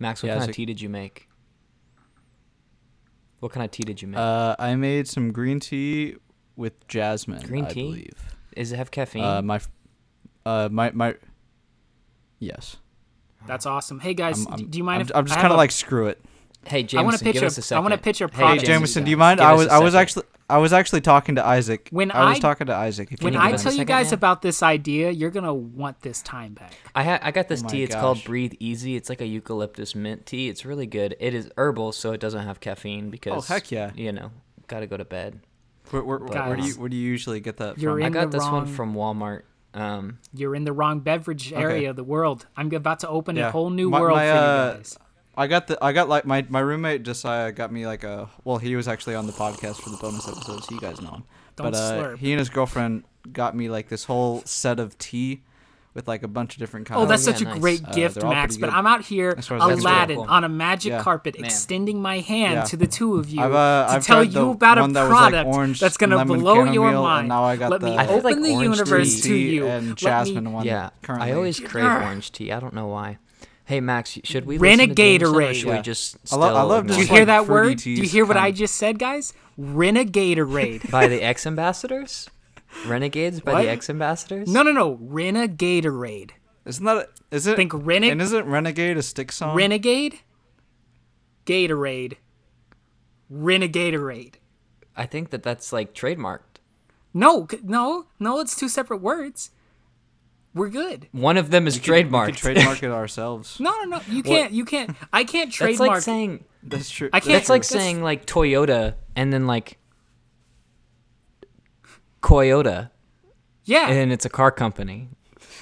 Max, what Yeah, kind so- of tea did you make? What kind of tea did you make? Uh, I made some green tea with jasmine. Green I tea? believe. Does it have caffeine? Uh, my, uh, my my. Yes. That's awesome. Hey guys, I'm, d- I'm, do you mind I'm, if I'm just kind have of a- like screw it. hey, Jameson, I wanna pitch give a- us a I wanna pitch a Hey, product. Hey, Jameson, Jameson, do you mind? give I was a I was actually I was actually talking to Isaac. When I was I- talking to Isaac. If when you I tell you guys man? about this idea, you're gonna want this time back. I ha- I got this Oh tea. It's called. Breathe Easy. It's like a eucalyptus mint tea. It's really good. It is herbal, so it doesn't have caffeine because Oh, heck yeah. you know, gotta go to bed. where, where, where do you where do you usually get that You're from? I got the this one from Walmart. Um, You're in the wrong beverage area of the world. I'm about to open a whole new My- world my, for uh, you guys. I got the I got like my my roommate Josiah got me like a well he was actually on the podcast for the bonus episodes so you guys know him. Don't but uh, slurp. he and his girlfriend got me like this whole set of tea with like a bunch of different kinds. Oh, that's yeah, such a nice. great Uh, gift, they're all Max. pretty But good. I'm out here, As far as that's Aladdin, cool. on a magic Yeah. carpet, Man. extending my hand Yeah. to the two of you I've, uh, to I've tell tried the you about a one that was, like, product orange that's gonna lemon blow your chamomile, mind. and now I got Let the me I feel open like the orange universe tea to you. and Let jasmine me, one. yeah, currently. I always crave orange tea. I don't know why. Hey Max, should we listen to Renegade or Array. should we Yeah. just I lo- I still love Do just, you hear like, that word? Do you hear what I kind of- just said, guys? Renegatorade. by the ex ambassadors? Renegades by What? the ex ambassadors? no, no, no. Renegatorade. Isn't that a, is it? Think Reneg- and isn't Renegade a stick song? Renegade. Gatorade. Renegatorade. I think that that's like trademarked. No, no, no. It's two separate words. We're good. One of them is We could- we could trademarked. trademark it ourselves. No, no, no. You can't. You can't. I can't That's trademark. like saying That's true. I can't- that's like That's- saying like Toyota and then like Toyota yeah, and it's a car company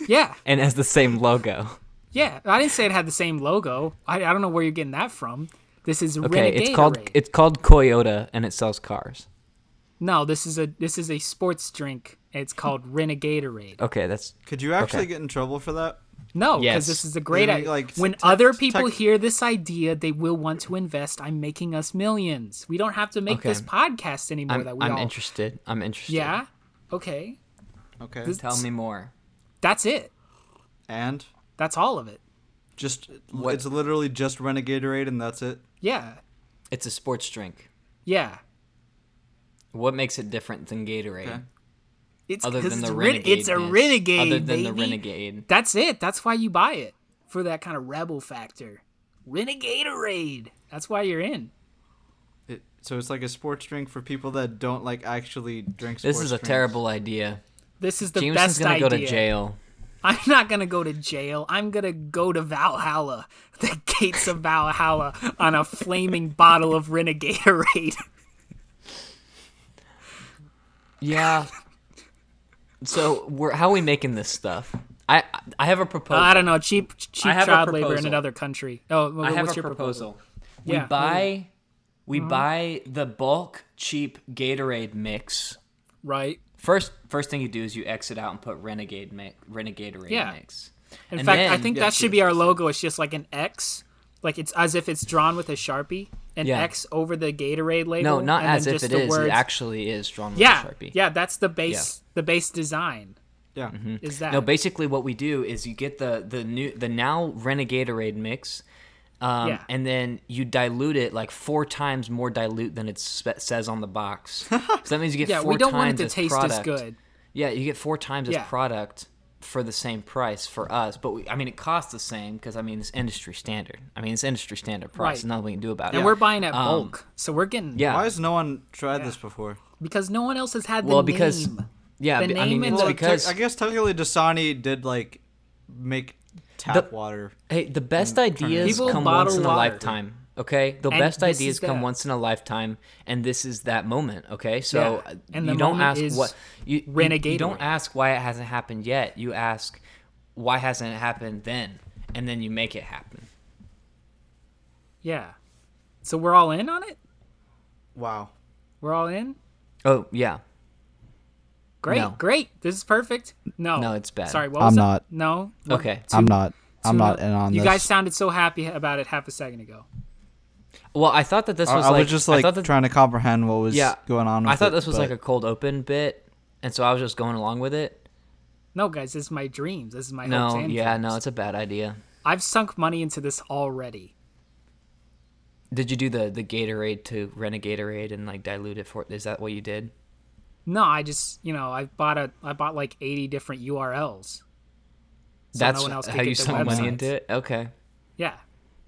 yeah, and has the same logo. yeah. I didn't say it had the same logo. I, I don't know where you're getting that from. This is Okay, it's called Renegatorade. it's called Toyota and it sells cars. No, this is a this is a sports drink. It's called Renegatorade. Okay, that's Could you actually Okay. get in trouble for that? No, because Yes. this is a great Maybe, idea. like, when tech- other people tech- hear this idea, they will want to invest. I'm making us millions. We don't have to make Okay. this podcast anymore. I'm, that we I'm all. interested. I'm interested. Yeah. Okay. Okay. This- Tell me more. That's it. and That's all of it. just What- it's literally just Renegatorade and that's it. Yeah. It's a sports drink. Yeah. What makes it different than Gatorade? Okay. It's Other 'cause than it's the renegade. It's a renegade. Other than the baby. renegade. That's it. That's why you buy it for that kind of rebel factor. Renegatorade. That's why you're in. it. So it's like a sports drink for people that don't like actually drink. This is a drinks. terrible idea. This is the Jameson's best gonna idea. go to jail. I'm not gonna go to jail. I'm gonna go to Valhalla, the gates of Valhalla, on a flaming bottle of Renegatorade. Yeah. So we're how are we making this stuff? I I have a proposal. I don't know, cheap cheap I have child labor in another country. Oh, wh- I have what's a your proposal. We Yeah, Mm-hmm. buy we buy the bulk cheap Gatorade mix. Right. First first thing you do is you exit out and put Renegade mi- Renegatorade Yeah. mix. In And fact, I think that should be our logo. It's just like an X, like it's as if it's drawn with a sharpie, an Yeah. X over the Gatorade label. No, not and as if just it. Words. It actually is drawn with yeah, a Sharpie. yeah, that's the base. The base design Yeah. is that. No, basically what we do is you get the the new the now Renegatorade mix, um, Yeah. and then you dilute it like four times more dilute than it spe- says on the box. so that means you get yeah, four we don't times want it to taste product. as good. Yeah, you get four times Yeah. as product for the same price for us. But we, I mean, it costs the same because I mean it's industry standard. I mean it's industry standard price. Right. There's nothing we can do about it. And we're buying at Um, bulk, so we're getting Yeah. Why has no one tried this before? because no one else has had the Well, because- name. Yeah, the but, I mean it's the- because I guess technically Dasani did like make tap The- water. Hey, the best ideas come once in a water. lifetime. Okay, the And best ideas come that. once in a lifetime, and this is that moment. Okay, so Yeah, and you don't ask what you you- You, don't ask why it hasn't happened yet. You ask why hasn't it happened then, and then you make it happen. Yeah, so we're all in on it. Wow. We're all in. Oh yeah, Great, No. great. This is perfect. No, No, it's bad. Sorry, what I'm was that? not. No. okay. I'm not. I'm Two not no- in on You this. guys sounded so happy about it half a second ago. Well, I thought that this was I like was just I like thought that, trying to comprehend what was yeah going on. With I thought it, this was like a cold open bit, and so I was just going along with it. No, guys, this is my dreams. This is my hopes No, and yeah, dreams. no, it's a bad idea. I've sunk money into this already. Did you do the the Gatorade to Renegatorade and like dilute it for? Is that what you did? No, I just you know I bought a I bought like eighty different URLs. So That's no one else how you sunk money into it. Okay. Yeah,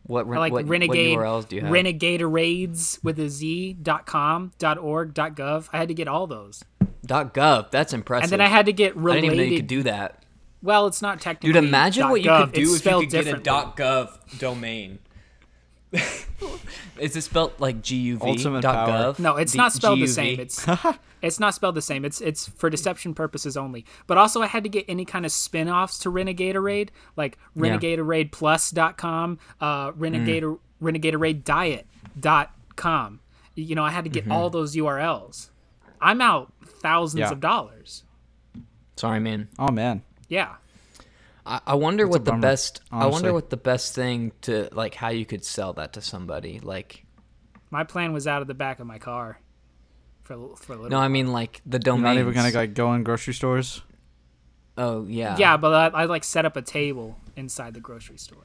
What I like what, renegade what URLs do you have? renegatorades with a z dot com dot org dot gov. I had to get all those, Dot .gov. That's impressive. and then I had to get I related. didn't even know you could do that. well, it's not technically. Dude, imagine what you gov. could do It's if you could get a. .gov domain. Is it spelled like G-U-V Ultimate dot power. .gov? No, it's D- not spelled the same. It's it's not spelled the same. It's it's for deception purposes only. But also I had to get any kind of spin-offs to Renegatorade, like Yeah. renegadoradeplus.com, uh Renegator renegadoradediet.com. You know, I had to get all those URLs. I'm out thousands Yeah. of dollars. Sorry, man. Oh man. Yeah. I, I wonder what the bummer, best. I wonder what the best thing to like how you could sell that to somebody. Like, My plan was out of the back of my car for a little- for a little. no, I mean like the domain. not even gonna like go in grocery stores. Oh yeah. yeah, but I, I like set up a table inside the grocery store.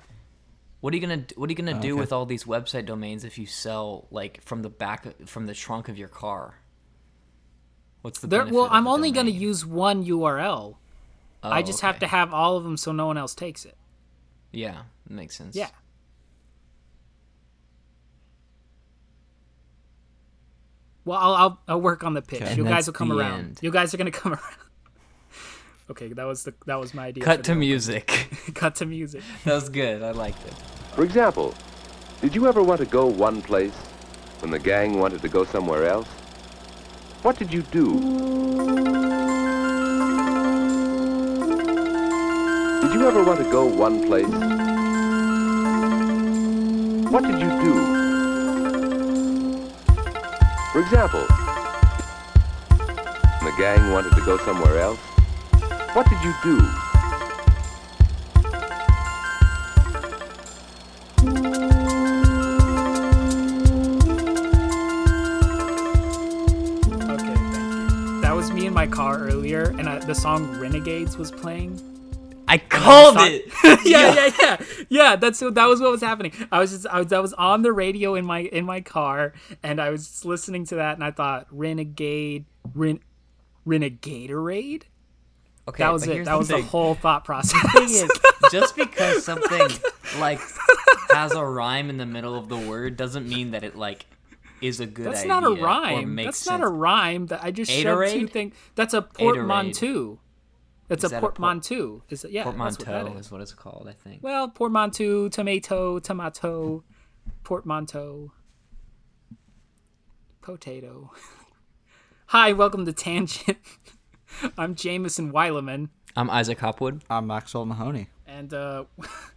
What are you gonna What are you gonna oh, do okay. with all these website domains if you sell like from the back from the trunk of your car? What's the There, well, I'm a only going to use one URL. I Oh, just have to have all of them so no one else takes it. Yeah, makes sense. Yeah. Well, I'll, I'll, I'll work on the pitch. Okay. You And guys will come around. end. You guys are going to come around. okay, that was the that was my idea. Cut for to music. Cut to music. that was good. I liked it. For example, did you ever want to go one place when the gang wanted to go somewhere else? What did you do? Did you ever want to go one place? What did you do? For example, the gang wanted to go somewhere else, what did you do? Okay, thank you. That was me in my car earlier, and I, the song "Renegades" was playing. I called thought- it. yeah, yeah, yeah, yeah. That's what that was what was happening. I was just I was, I was on the radio in my in my car, and I was listening to that, and I thought Renegade, Ren, Renegatorade. Okay, That was it. That was the whole thought process. thing is, just because something like has a rhyme in the middle of the word doesn't mean that it like is a good That's not a rhyme. That's sense. not a rhyme. That I just shoved two Atorade? things. That's a portmanteau. That's Is a that a por- portmanteau. Is it? Yeah, that's what that Portmanteau is. is what it's called, I think. Well, portmanteau, tomato, tomato, portmanteau, potato. Hi, welcome to Tangent. I'm Jameson Weileman, I'm Isaac Hopwood. I'm Maxwell Mahoney. and uh,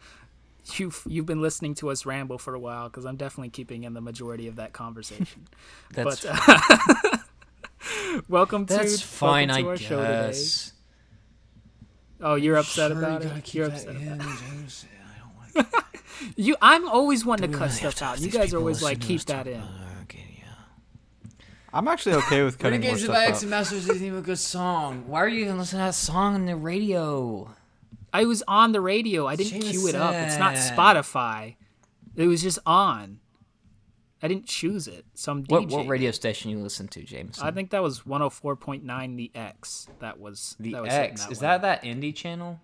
you've you've been listening to us ramble for a while because I'm definitely keeping in the majority of that conversation. That's but uh, welcome to that's fine, welcome to I our show today. Guess. Oh, you're upset about it. You're upset about it. You, I'm always wanting to cut stuff out. You guys are always like, keep that in. Oh, I'm actually okay with cutting more Renegades of stuff X out. and Masters isn't even a good song. Why are you even listening to that song on the radio? I was on the radio. I didn't cue it up. It's not Spotify. It was just on. I didn't choose it. Some DJ. What what radio station you listen to, James? I think that was 104.9 the X. That was the that was X. that Is one. that that indie channel?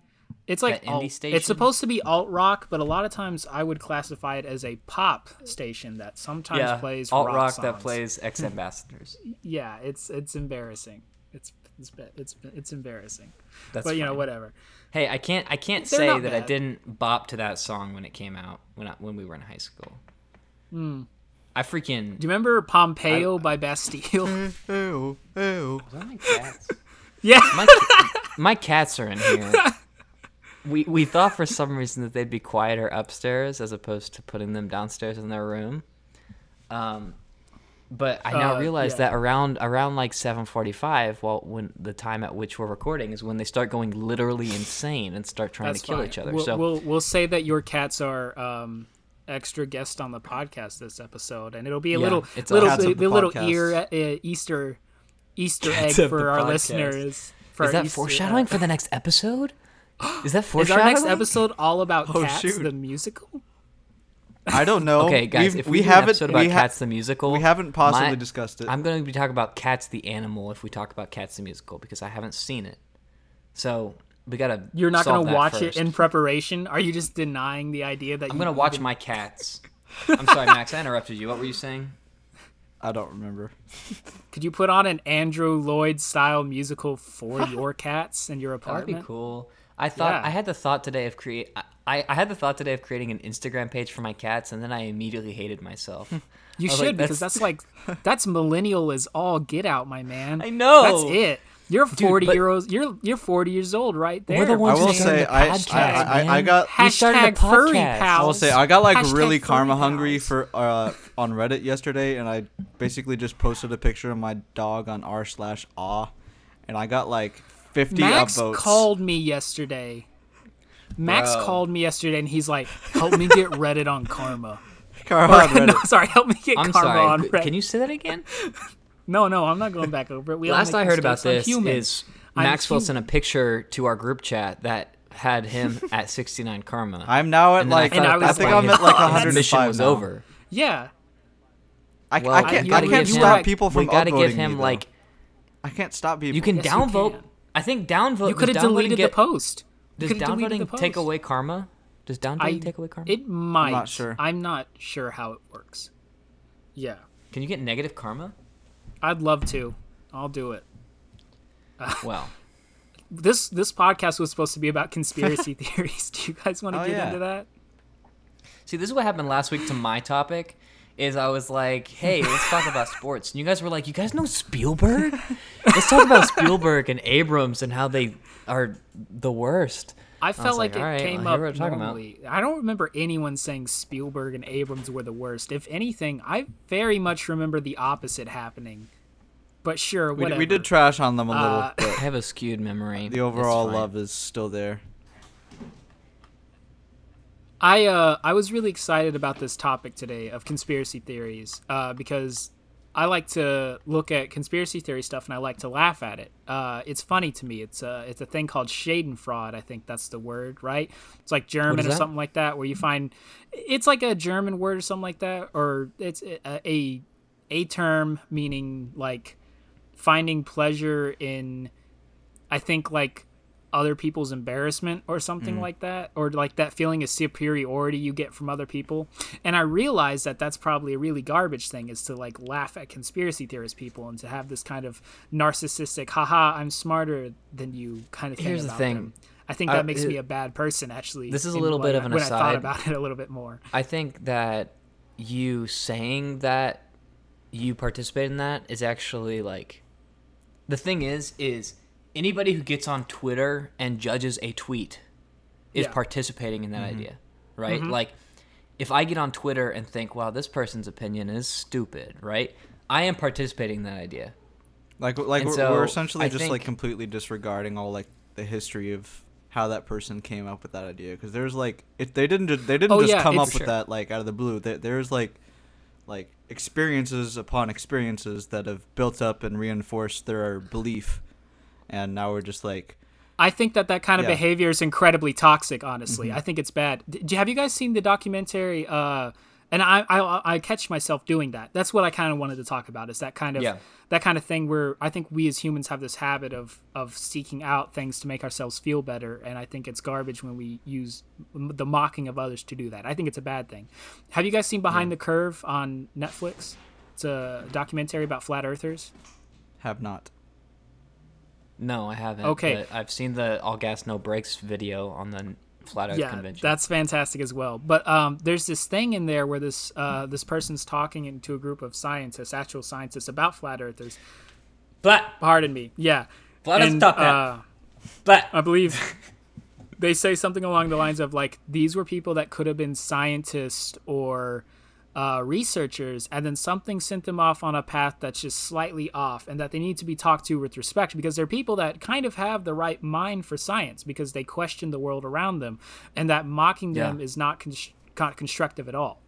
It's like indie station? It's supposed to be alt rock, but a lot of times I would classify it as a pop station that sometimes plays alt rock, rock that plays X Ambassadors. Yeah, it's it's embarrassing. It's it's it's it's embarrassing. That's but you know whatever. Hey, I can't I can't They're say that I didn't bop to that song when it came out when I, when we were in high school. Hmm. I freaking Do you remember Pompeii by Bastille? Ew, ew. my cats. yeah. My, my cats are in here. We we thought for some reason that they'd be quieter upstairs as opposed to putting them downstairs in their room. Um, but I now Uh, realize yeah. that around around like seven forty five, well, when the time at which we're recording is when they start going literally insane and start trying That's to kill fine. each other. We'll, so we'll we'll say that your cats are um, extra guest on the podcast this episode, and it'll be a Yeah, little it's little Cats of a, the little ear uh, Easter Easter Cats egg for our podcast. listeners. For is our that Easter- foreshadowing uh, for the next episode? Is that foreshadowing? our next episode all about Oh, Cats shoot. the musical? I don't know. Okay, guys, We've- if we we, do an haven't episode about we ha- Cats the musical, we haven't possibly my- discussed it. I'm going to be talking about Cats the animal if we talk about Cats the musical because I haven't seen it. So we gotta. You're not solve going to that watch first. it in preparation? Are you just denying the idea that I'm you gonna watch even- my cats. I'm sorry, Max. I interrupted you. What were you saying? I don't remember. Could you put on an Andrew Lloyd style musical for your cats in your apartment? That'd be cool. I thought Yeah. I had the thought today of create. I, I had the thought today of creating an Instagram page for my cats, and then I immediately hated myself. You should like, because that's like that's millennial is all get out, my man. I know. That's it. You're 40 but- year olds. You're you're 40 years old right there. We're the I ones will say the I, podcast, I, I, I man. got started a Hashtag furry pals. I will say I got like Hashtag really furry karma hungry for uh, on Reddit yesterday, and I basically just posted a picture of my dog on r slash aw, and I got like fifty Max upvotes. called me yesterday. Max Bro. called me yesterday and he's like, "Help me get Reddit on Karma." Karma Or, on Reddit. no, sorry, help me get I'm Karma sorry. on Reddit. Can you say that again? No, no, I'm not going back over it. We Last I heard about mistakes. I'm this is Maxwell human. sent a picture to our group chat that had him at 69 karma. I'm now at And like I, thought And I at was that I think I'm at like "Oh, mission 105 was now. over. Yeah, I, Well, I can't. I gotta can't stop him- people from We gotta give him me, like I can't stop people. you can Yes, you downvote. can. I think downvote. you could have deleted get, the post. Does could've deleted the downvoting take away karma? Does downvoting I, take away karma? It might. I'm not sure. I'm not sure how it works. Yeah, Can you get negative karma? I'd love to. I'll do it. Well, This this podcast was supposed to be about conspiracy theories. Do you guys want to Oh, get yeah. into that? see, this is what happened last week to my topic. Is I was like, hey, let's talk about sports, and you guys were like, you guys know Spielberg? let's talk about Spielberg and Abrams and how they are the worst. I felt like, like, it right, came well, up here we're about. normally. I don't remember anyone saying Spielberg and Abrams were the worst. If anything, I very much remember the opposite happening. But sure, we, whatever. we did trash on them a little, Uh, I have a skewed memory. the overall love is still there. I uh I was really excited about this topic today of conspiracy theories uh, because I like to look at conspiracy theory stuff and I like to laugh at it. Uh, it's funny to me. It's a it's a thing called Schadenfreude. I think that's the word, right? It's like German or that? something like that, where you find it's like a German word or something like that, or it's a a, a term meaning like finding pleasure in I think like other people's embarrassment or something like that or like that feeling of superiority you get from other people. And i realize that that's probably a really garbage thing is to like laugh at conspiracy theorist people and to have this kind of narcissistic haha i'm smarter than you kind of thing Here's the thing. them. i think Uh, that makes me a bad person actually This is a little bit of an when i thought about it a little bit more. I think that you saying that you participate in that is actually like the thing is is anybody who gets on Twitter and judges a tweet is Yeah. participating in that mm-hmm. idea, right? Mm-hmm. Like if I get on Twitter and think, "Wow, this person's opinion is stupid," right? I am participating in that idea. Like like we're, so, we're essentially I just like completely disregarding all like the history of how that person came up with that idea because there's like it, they didn't ju- they didn't Oh, just yeah, come up it's- with that like out of the blue. There, there's like like experiences upon experiences that have built up and reinforced their belief, and now we're just like I think that that kind of Yeah. behavior is incredibly toxic. Honestly, Mm-hmm. I think it's bad. D- have you guys seen the documentary? Uh, and I, I I catch myself doing that. That's what I kind of wanted to talk about. Is that kind of Yeah. that kind of thing where I think we as humans have this habit of of seeking out things to make ourselves feel better, and I think it's garbage when we use the mocking of others to do that. I think it's a bad thing. Have you guys seen Behind the Curve on Netflix? It's a documentary about flat earthers. have not. No, I haven't. Okay. but I've seen the all gas no brakes video on the Flat Earth yeah, convention. that's fantastic as well. But um, there's this thing in there where this uh, this person's talking into a group of scientists, actual scientists, about flat earthers. but Pardon me. Yeah. Flat Earth, And, stop that. uh, but I believe they say something along the lines of like these were people that could have been scientists or uh, researchers, and then something sent them off on a path that's just slightly off, and that they need to be talked to with respect because they're people that kind of have the right mind for science because they question the world around them, and that mocking them is not con- constructive at all.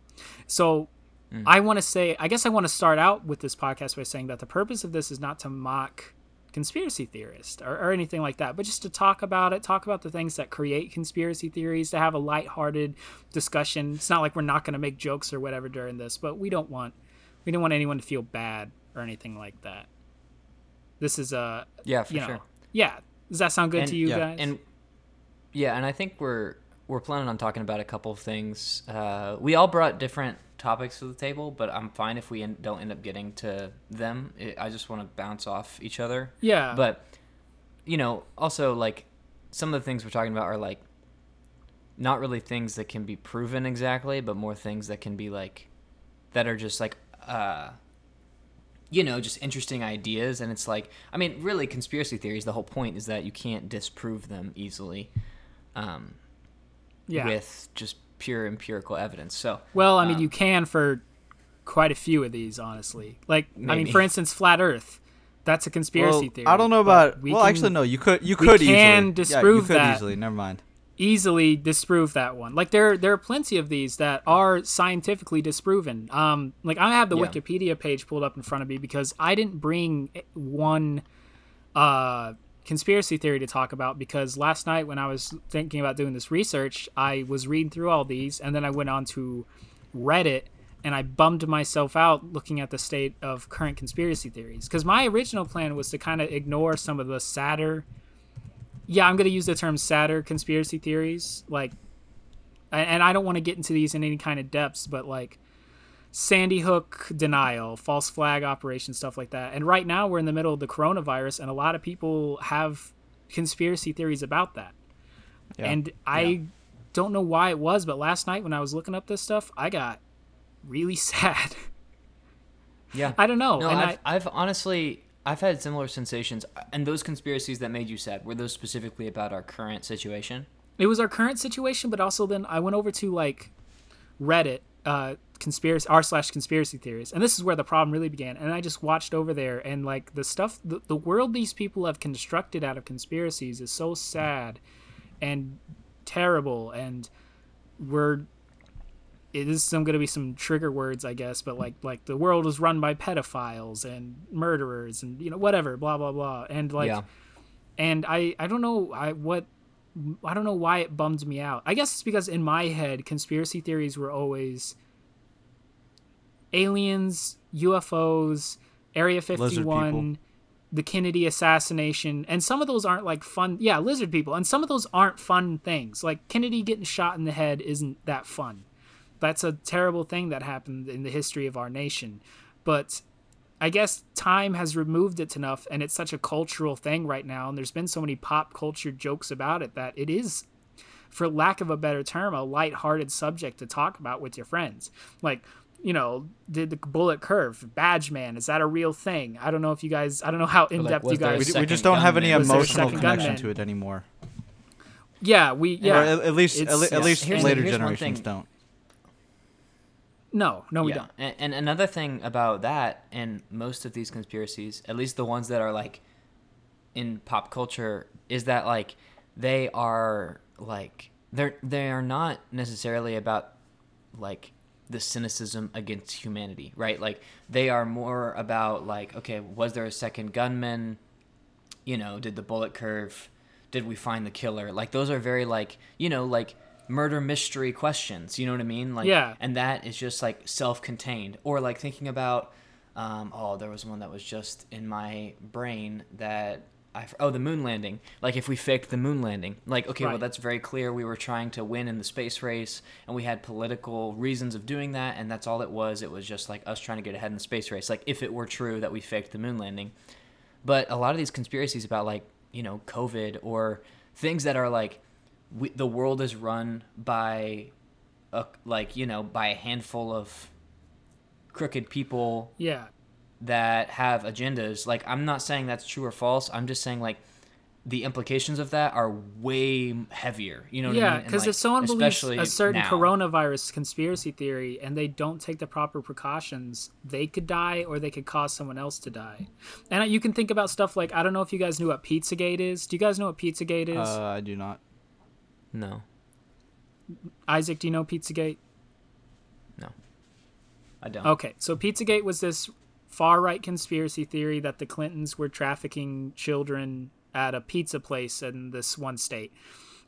So Mm. I want to say, I guess I want to start out with this podcast by saying that the purpose of this is not to mock conspiracy theorist or, or anything like that, but just to talk about it, talk about the things that create conspiracy theories, to have a lighthearted discussion. It's not like we're not going to make jokes or whatever during this, but we don't want we don't want anyone to feel bad or anything like that. This is a Yeah, for you know, sure. yeah. Does that sound good And- to you yeah, guys? And yeah, and I think we're we're planning on talking about a couple of things. Uh, we all brought different topics to the table, but I'm fine if we en- don't end up getting to them. It, I just want to bounce off each other. yeah, But you know, also like some of the things we're talking about are like not really things that can be proven exactly, but more things that can be like that are just like uh you know, just interesting ideas and it's like I mean, really conspiracy theories, the whole point is that you can't disprove them easily. Um yeah. with just pure empirical evidence. So Well, I mean, Um, you can for quite a few of these, honestly. Like, I mean, for instance, flat Earth. That's a conspiracy Well, theory. I don't know about. we well, can actually, no. You could. You we could can easily. yeah, you disprove could that. easily. Never mind. easily disprove that one. Like, there there are plenty of these that are scientifically disproven. Um, like I have the Yeah. Wikipedia page pulled up in front of me because I didn't bring one uh conspiracy theory to talk about because last night when I was thinking about doing this research, I was reading through all these and then I went on to Reddit and I bummed myself out looking at the state of current conspiracy theories. Because my original plan was to kind of ignore some of the sadder yeah, I'm going to use the term sadder conspiracy theories like and I don't want to get into these in any kind of depths, but like Sandy Hook denial, false flag operation, stuff like that. And right now we're in the middle of the coronavirus, and a lot of people have conspiracy theories about that. Yeah. And I don't know why it was, but last night when I was looking up this stuff, I got really sad. yeah. I don't know. No, and I've, I, I've honestly I've had similar sensations, and those conspiracies that made you sad were those specifically about our current situation. it was our current situation, but also then I went over to like Reddit, uh, conspiracy r slash conspiracy theories, and this is where the problem really began. And I just watched over there, and like the stuff, the, the world these people have constructed out of conspiracies is so sad and terrible, and we're it is some going to be some trigger words, I guess, but like like the world is run by pedophiles and murderers and you know whatever, blah blah blah, and like yeah. and I I don't know I what I don't know why it bummed me out. I guess it's because in my head conspiracy theories were always aliens, UFOs, Area 51, the Kennedy assassination, and some of those aren't like fun. Yeah, lizard people, and some of those aren't fun things. Like Kennedy getting shot in the head isn't that fun. That's a terrible thing that happened in the history of our nation. But I guess time has removed it enough, and it's such a cultural thing right now, and there's been so many pop culture jokes about it that it is, for lack of a better term, a light-hearted subject to talk about with your friends. Like, you know, did the bullet curve, Badge Man, is that a real thing? I don't know if you guys, I don't know how in depth was you guys. We, we just don't have any gunman. Was there a emotional connection gunman? to it anymore. yeah, we yeah. Or at, at least, at, It's- at yeah. least Here's- later here's generations don't. No, no, we yeah. don't. And, and another thing about that, and most of these conspiracies, at least the ones that are like in pop culture, is that like they are like they're they are not necessarily about like the cynicism against humanity, right? Like they are more about like, okay, was there a second gunman? You know, did the bullet curve? Did we find the killer? Like those are very like you know like murder mystery questions. You know what I mean? Like Yeah. and that is just like self-contained. Or like thinking about um, oh there was one that was just in my brain that I, oh the moon landing. Like if we faked the moon landing. Like okay well that's very clear. We were trying to win in the space race and we had political reasons of doing that and that's all it was. It was just like us trying to get ahead in the space race. Like if it were true that we faked the moon landing. But a lot of these conspiracies about like you know covid or things that are like we, the world is run by a, like you know by a handful of crooked people Yeah, that have agendas like i'm not saying that's true or false i'm just saying like the implications of that are way heavier you know what I yeah. mean? And, Because like, if someone believes a certain now. coronavirus conspiracy theory and they don't take the proper precautions, they could die or they could cause someone else to die. And you can think about stuff like I don't know if you guys knew what Pizzagate is. Do you guys know what Pizzagate is? Uh, I do not. No Isaac, do you know Pizzagate? no i don't Okay, so Pizzagate was this far right conspiracy theory that the Clintons were trafficking children at a pizza place in this one state.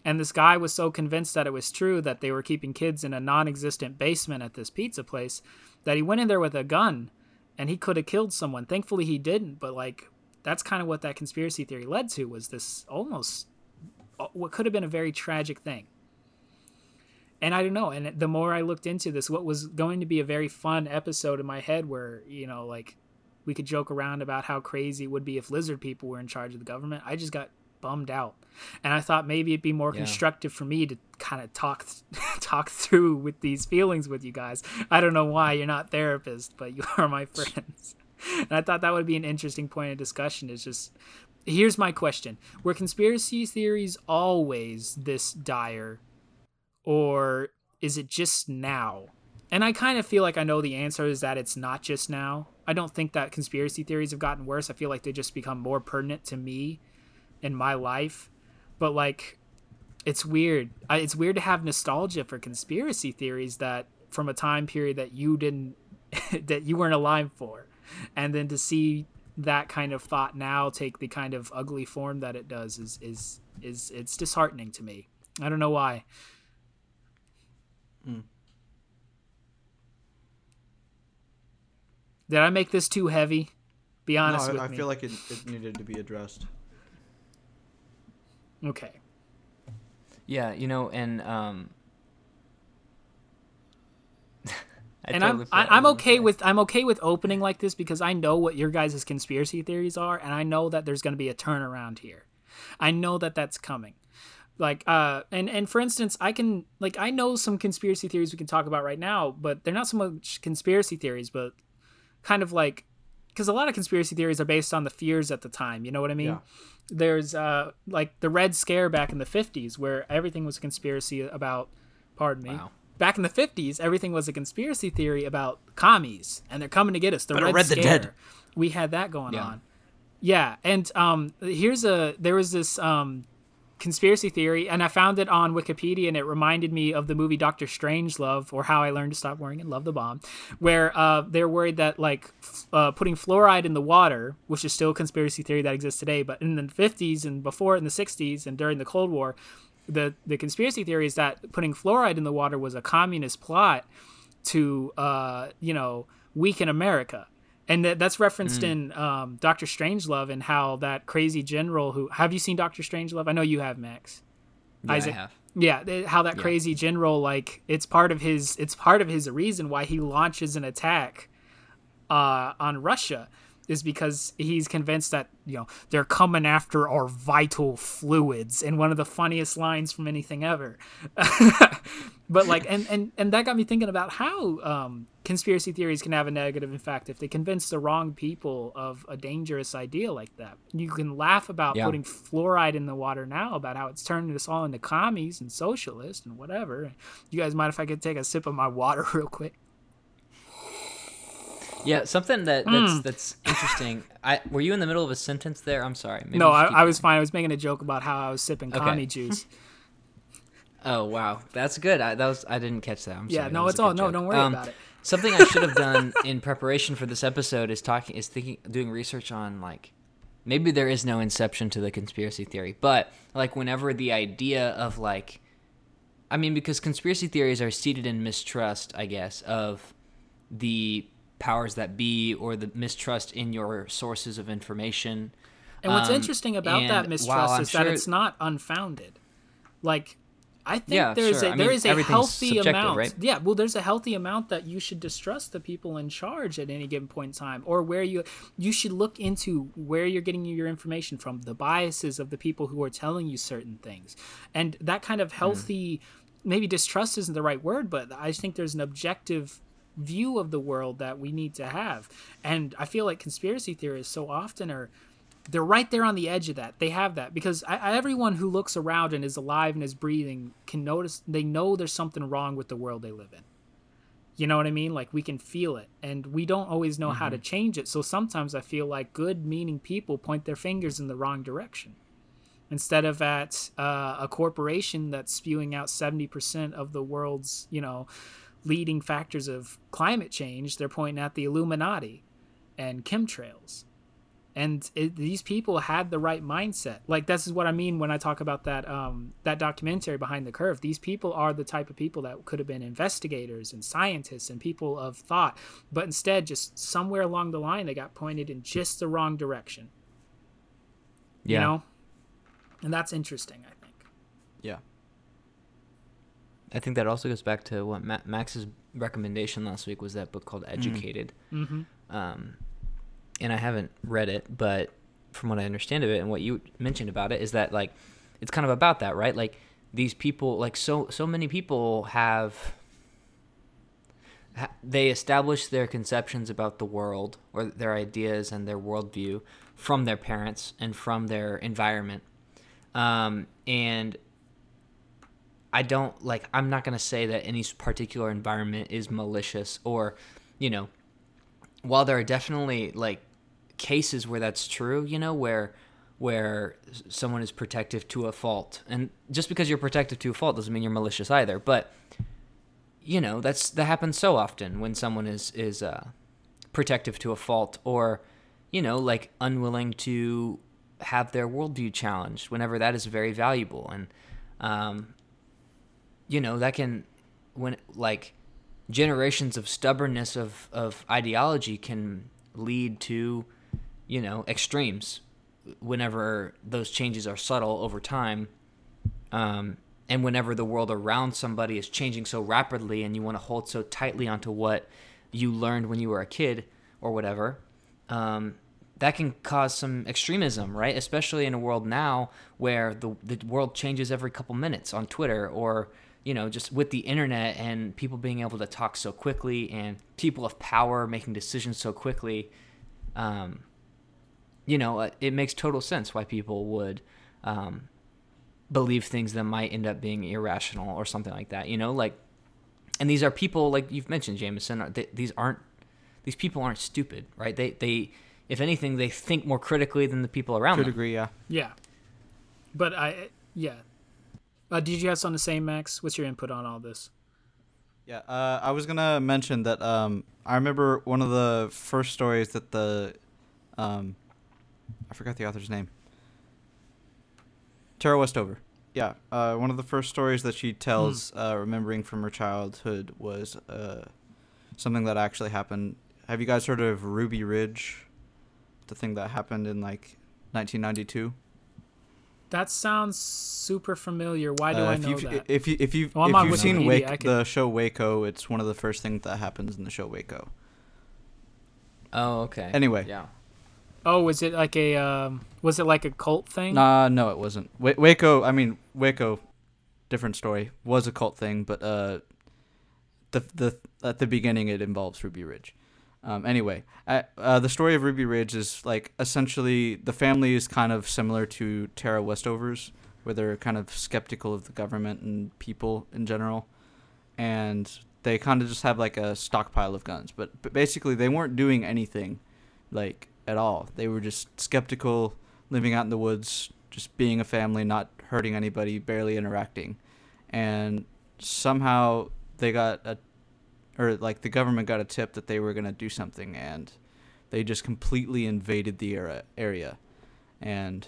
And this guy was so convinced that it was true that they were keeping kids in a non existent basement at this pizza place that he went in there with a gun and he could have killed someone. Thankfully, he didn't, but like that's kind of what that conspiracy theory led to was this almost Uh, what could have been a very tragic thing. And I don't know. And the more I looked into this, what was going to be a very fun episode in my head where, you know, like we could joke around about how crazy it would be if lizard people were in charge of the government, I just got bummed out. And I thought maybe it'd be more Yeah. constructive for me to kind of talk talk through with these feelings with you guys. I don't know why you're not therapists, but you are my friends. And I thought that would be an interesting point of discussion. Is just here's my question: Were conspiracy theories always this dire, or is it just now? And I kind of feel like I know the answer is that it's not just now. I don't think that conspiracy theories have gotten worse. I feel like they just become more pertinent to me in my life. But like, it's weird. It's weird to have nostalgia for conspiracy theories that from a time period that you didn't, that you weren't alive for, and then to see that kind of thought now take the kind of ugly form that it does is is is it's disheartening to me. I don't know why. Did I make this too heavy? Be No, honest I, with I me. I feel like it, it needed to be addressed. okay. Yeah, you know, and um. I and totally I'm I, forgot I'm what I was okay with I'm okay with opening like this because I know what your guys' conspiracy theories are, and I know that there's going to be a turnaround here. I know that that's coming. Like uh and and for instance, I can like I know some conspiracy theories we can talk about right now, but they're not so much conspiracy theories, but kind of like because a lot of conspiracy theories are based on the fears at the time. You know what I mean? Yeah. There's uh like the Red Scare back in the 50s where everything was a conspiracy about. Pardon me Wow. Back in the 50s, everything was a conspiracy theory about commies and they're coming to get us. The Better Red read the Scare. dead. We had that going Yeah. on. Yeah, and um, here's a there was this um, conspiracy theory, and I found it on Wikipedia, and it reminded me of the movie Doctor Strangelove, or How I Learned to Stop Worrying and Love the Bomb, where uh, they're worried that like f- uh, putting fluoride in the water, which is still a conspiracy theory that exists today, but in the 50s and before in the 60s and during the Cold War, the the conspiracy theory is that putting fluoride in the water was a communist plot to uh, you know weaken America. And that, that's referenced in um, Doctor Strangelove and how that crazy general who have you seen Doctor Strangelove? I know you have, Max. Yeah, Isaac. I have. Yeah, th- how that crazy general like it's part of his it's part of his reason why he launches an attack uh, on Russia is because he's convinced that you know they're coming after our vital fluids and one of the funniest lines from anything ever. But like and, and and that got me thinking about how um, conspiracy theories can have a negative effect if they convince the wrong people of a dangerous idea like that. You can laugh about Yeah. putting fluoride in the water now about how it's turning us all into commies and socialists and whatever. You guys mind if i could take a sip of my water real quick Yeah, something that that's that's interesting. I were you in the middle of a sentence there? I'm sorry. Maybe no I, I was fine i was making a joke about how i was sipping Okay. commie juice Oh wow, that's good. I, that was I didn't catch that. I'm Yeah, sorry. no, it's all- no, joke. don't worry Um, about it. Something I should have done in preparation for this episode is talking is thinking doing research on like maybe there is no inception to the conspiracy theory, but like whenever the idea of like I mean because conspiracy theories are seated in mistrust, I guess, of the powers that be or the mistrust in your sources of information. And what's Um, interesting about that mistrust is that it's not unfounded. Like I think Yeah, there's sure. a I there mean, is a healthy amount. right? Yeah, well there's a healthy amount that you should distrust the people in charge at any given point in time or where you you should look into where you're getting your information from, the biases of the people who are telling you certain things. And that kind Hmm. of healthy maybe distrust isn't the right word, but I think there's an objective view of the world that we need to have. And I feel like conspiracy theorists so often are they're right there on the edge of that. They have that because I, I- everyone who looks around and is alive and is breathing can notice. They know there's something wrong with the world they live in. You know what I mean? Like we can feel it, and we don't always know how to change it. So sometimes I feel like good-meaning people point their fingers in the wrong direction instead of at uh, a corporation that's spewing out 70% of the world's you know leading factors of climate change they're pointing at the illuminati and chemtrails and it, these people had the right mindset like this is what i mean when i talk about that um, that documentary behind the curve these people are the type of people that could have been investigators and scientists and people of thought but instead just somewhere along the line they got pointed in just the wrong direction Yeah. you know and that's interesting i. I think that also goes back to what Ma- Max's recommendation last week was that book called Educated. mm-hmm. Um, and I haven't read it, but from what I understand of it and what you mentioned about it is that like it's kind of about that, right? Like these people, like so so many people have ha- they establish their conceptions about the world or their ideas and their worldview from their parents and from their environment. Um, and I don't like I'm not going to say that any particular environment is malicious or you know while there are definitely like cases where that's true, you know, where where someone is protective to a fault. And just because you're protective to a fault doesn't mean you're malicious either, but you know, that's that happens so often when someone is is uh protective to a fault or you know, like unwilling to have their worldview challenged whenever that is very valuable and um you know that can when like generations of stubbornness of of ideology can lead to you know extremes whenever those changes are subtle over time um and whenever the world around somebody is changing so rapidly and you want to hold so tightly onto what you learned when you were a kid or whatever um that can cause some extremism, right? Especially in a world now where the the world changes every couple minutes on Twitter or you know just with the internet and people being able to talk so quickly and people of power making decisions so quickly. Um, you know, uh, it makes total sense why people would um, believe things that might end up being irrational or something like that. You know, like, and these are people like you've mentioned, Jameson. They, these aren't these people aren't stupid, right? They they if anything, they think more critically than the people around Could them. agree, yeah. Yeah. But I, yeah. Uh, did you have something to say, Max? What's your input on all this? Yeah, uh, I was gonna mention that um, I remember one of the first stories that the, um, I forgot the author's name. Tara Westover. Yeah, uh, one of the first stories that she tells, uh, remembering from her childhood, was uh, something that actually happened. Have you guys heard of Ruby Ridge? The thing that happened in like 1992. That sounds super familiar. Why do Uh, I if know you've, that? If you if you've Well, if you've seen Wake could- the show Waco, it's one of the first things that happens in the show Waco. Oh, okay. Anyway. yeah. oh, was it like a um, was it like a cult thing? Nah, no, it wasn't. Wa- Waco, I mean Waco, different story. Was a cult thing, but uh, the the at the beginning it involves Ruby Ridge. Um, anyway, I, uh, the story of Ruby Ridge is like essentially the family is kind of similar to Tara Westover's, where they're kind of skeptical of the government and people in general, and they kind of just have like a stockpile of guns. But, but basically, they weren't doing anything, like at all. They were just skeptical, living out in the woods, just being a family, not hurting anybody, barely interacting, and somehow they got a or like the government got a tip that they were going to do something and they just completely invaded the era, area and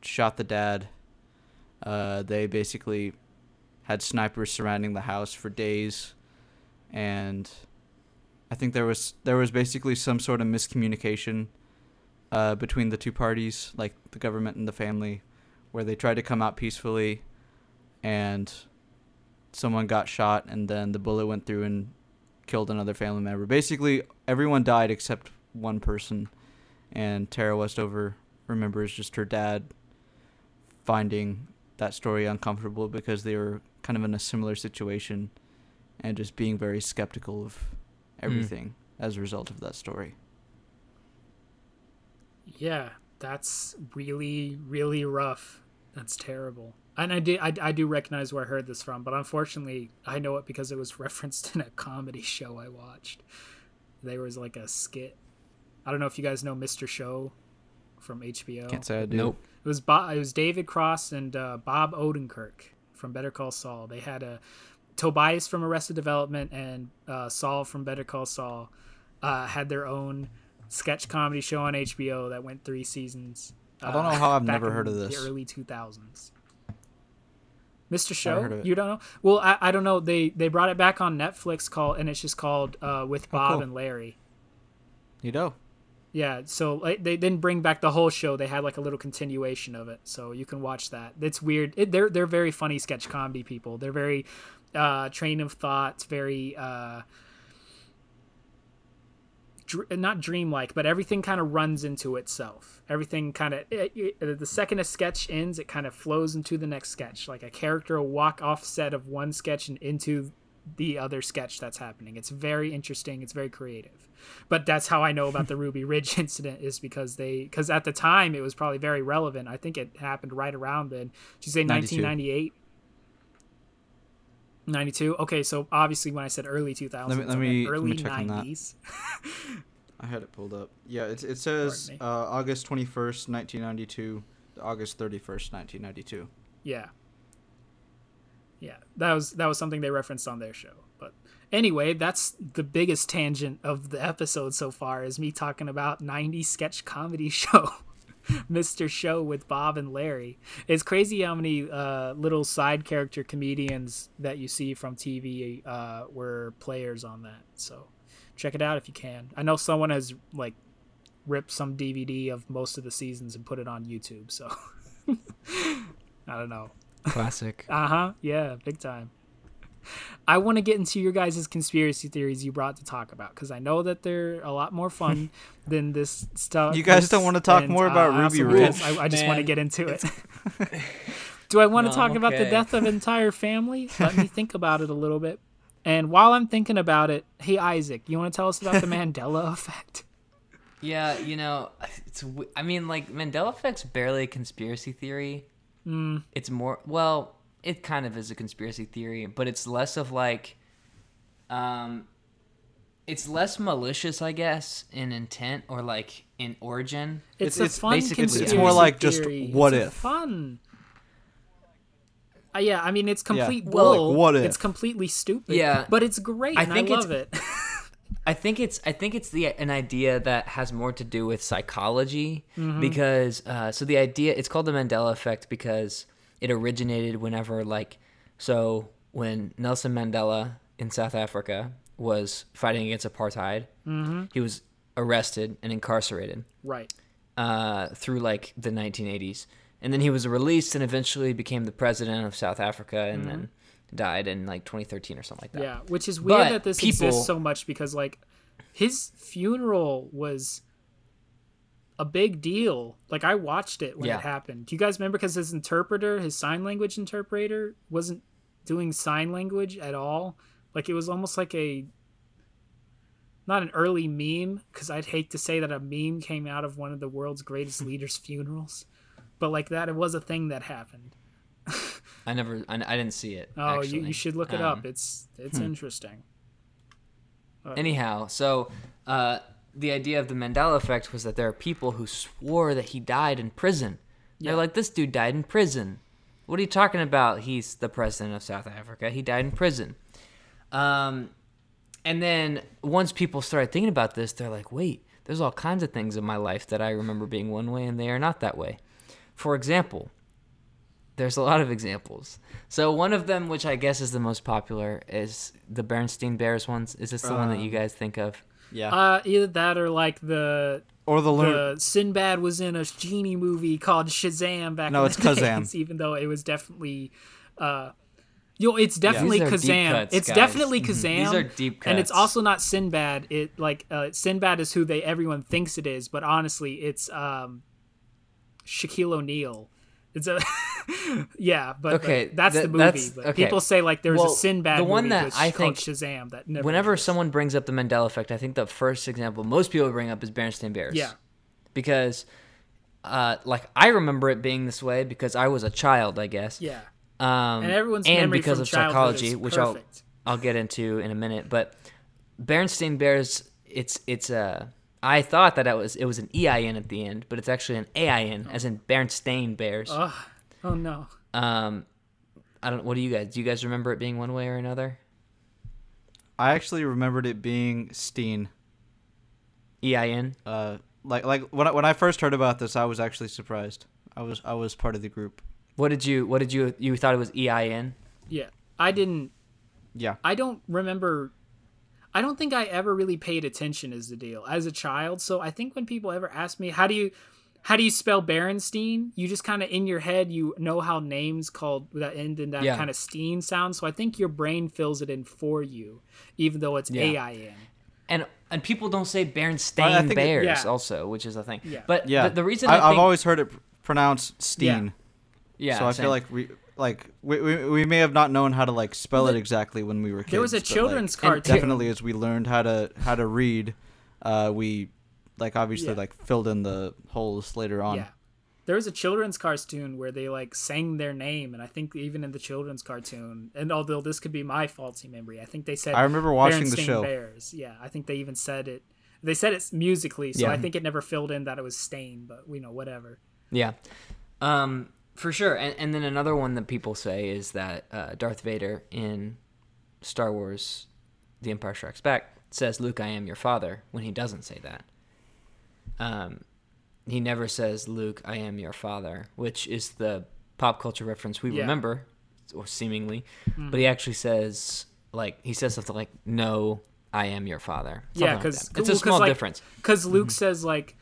shot the dad. Uh, they basically had snipers surrounding the house for days and i think there was there was basically some sort of miscommunication uh, between the two parties like the government and the family where they tried to come out peacefully and someone got shot and then the bullet went through and killed another family member. Basically, everyone died except one person, and Tara Westover remembers just her dad finding that story uncomfortable because they were kind of in a similar situation and just being very skeptical of hmm. everything as a result of that story. Yeah, that's really really rough. That's terrible. And I did I, I do recognize where I heard this from, but unfortunately I know it because it was referenced in a comedy show I watched. There was like a skit. I don't know if you guys know Mr. Show from HBO. Can't say I do. Nope. It was Bob, it was David Cross and uh, Bob Odenkirk from Better Call Saul. They had a Tobias from Arrested Development and uh, Saul from Better Call Saul uh, had their own sketch comedy show on HBO that went three seasons. I don't know how I've never heard of this. The this. early 2000s. Mr. Show, you don't know? Well, I, I don't know. They they brought it back on Netflix called and it's just called uh, with Bob cool. and Larry. You know. Yeah, so like, they didn't bring back the whole show. They had like a little continuation of it, so you can watch that. It's weird. It, they're they're very funny sketch comedy people. They're very uh, train of thought, very uh, not dreamlike, but everything kind of runs into itself. Everything kind of the second a sketch ends, it kind of flows into the next sketch. Like a character will walk offset of one sketch and into the other sketch that's happening. It's very interesting. It's very creative. But that's how I know about the Ruby Ridge incident is because they because at the time it was probably very relevant. I think it happened right around then. Did you say 1998? 92. Okay, so obviously when I said early 2000s, Let me- let me- let early me check on that. 90s. I had it pulled up. Yeah, it, it says uh, August 21st, 1992 August 31st, 1992. Yeah. Yeah, that was that was something they referenced on their show. But anyway, that's the biggest tangent of the episode so far is me talking about 90s sketch comedy show. Mr. Show with Bob and Larry. It's crazy how many uh, little side character comedians that you see from TV uh, were players on that. So check it out if you can. I know someone has like ripped some DVD of most of the seasons and put it on YouTube. So I don't know. Classic. Uh huh. Yeah, big time. I want to get into your guys' conspiracy theories you brought to talk about because I know that they're a lot more fun than this stuff. You guys don't wanna talk and, more about I Ruby also- Ridge? I, I just want to get into it. Do I want No, to talk I'm about the death of an entire family? Let me think about it a little bit. And while I'm thinking about it, hey Isaac, you want to tell us about the Mandela effect? Yeah, you know, it's. I mean, like Mandela effect's barely a conspiracy theory. Hmm. It's more. Well, it kind of is a conspiracy theory, but it's less of like. Um, it's less malicious, I guess, in intent or like in origin. It's, It's- a it's fun basically- it's conspiracy more like just what It's if. fun. Uh, yeah, I mean it's complete Well, like, what if? It's completely stupid. Yeah. but it's great. I and think I it's- love it. I think it's I think it's the an idea that has more to do with psychology Mm-hmm. because uh, so the idea it's called the Mandela effect because it originated whenever like so when Nelson Mandela in South Africa was fighting against apartheid Mm-hmm. he was arrested and incarcerated right. uh, through like the 1980s and then he was released and eventually became the president of South Africa and then died in like 2013 or something like that. Mm-hmm. Yeah, which is weird But that this people- exists so much because like his funeral was a big deal. Like I watched it when Yeah. it happened. Do you guys remember because his interpreter, his sign language interpreter, wasn't doing sign language at all? Like it was almost like a not an early meme because I'd hate to say that a meme came out of one of the world's greatest leaders' funerals, but like that, it was a thing that happened. I never I, I didn't see it. Oh, you, you should look it Um, up. It's it's interesting. Anyhow, so uh, the idea of the Mandela effect was that there are people who swore that he died in prison. They're like, this dude died in prison. What are you talking about? He's the president of South Africa. He died in prison. Um, and then once people started thinking about this, they're like, wait, there's all kinds of things in my life that I remember being one way and they are not that way. For example, there's a lot of examples. So one of them, which I guess is the most popular, is the Berenstain Bears ones. Is this the one that you guys think of? Yeah. Uh, either that or like the or the lunar. the Sinbad was in a genie movie called Shazam back. No, in it's the Kazam. days, even though it was definitely, uh, yo, it's definitely These are deep Kazam. cuts, it's guys. definitely Mhm. Kazam. These are deep cuts. and it's also not Sinbad. It like uh, Sinbad is who they everyone thinks it is, but honestly, it's um, Shaquille O'Neal. It's a yeah, but, but Okay, that's that- the movie. that's- but okay. People say like there's Well, a Sinbad the one movie that I called think- Shazam that never Whenever exists. someone brings up the Mandela effect, I think the first example most people bring up is Berenstain Bears. yeah Because, uh, like, I remember it being this way because I was a child, I guess. yeah Um, and everyone's and memory because from of psychology, is which I'll. I'll get into in a minute. But Berenstain Bears, it's it's a. I thought that it was it was an EIN at the end, but it's actually an AIN, as in Berenstain Bears. Ugh. oh no Um, I don't. What do you guys? Do you guys remember it being one way or another? I actually remembered it being Steen. EIN. Uh, like like when I, when I first heard about this, I was actually surprised. I was I was part of the group. What did you what did you you thought it was EIN? Yeah, I didn't. Yeah. I don't remember. I don't think I ever really paid attention as the deal as a child. So I think when people ever ask me how do you how do you spell Berenstein, you just kind of in your head you know how names called that end in that Yeah. kind of Steen sound. So I think your brain fills it in for you, even though it's Yeah. A I N. And and people don't say I Berenstain think it- Bears yeah. also, which is a thing. Yeah. But Yeah. the, the reason I, I, think, I've always heard it pronounced Steen. yeah, so I same. feel like we like we, we, we may have not known how to like spell it exactly when we were kids. There was a but, like, children's cartoon. definitely as we learned how to how to read, uh, we like obviously Yeah. like filled in the holes later on. Yeah. There was a children's cartoon where they like sang their name, and I think even in the children's cartoon, and although this could be my faulty memory, I think they said I remember watching the show. Bears. Yeah, I think they even said it. They said it musically, so Yeah. I think it never filled in that it was Stain, but you know whatever. Yeah, um, for sure. And and then another one that people say is that uh, Darth Vader in Star Wars: The Empire Strikes Back says, "Luke, I am your father," when he doesn't say that. Um, he never says, "Luke, I am your father," which is the pop culture reference we Yeah. remember, or seemingly. But he actually says, like, he says something like, "No, I am your father." Yeah, Something like 'cause- that. it's a small like, difference. Because Luke Mm-hmm. says like.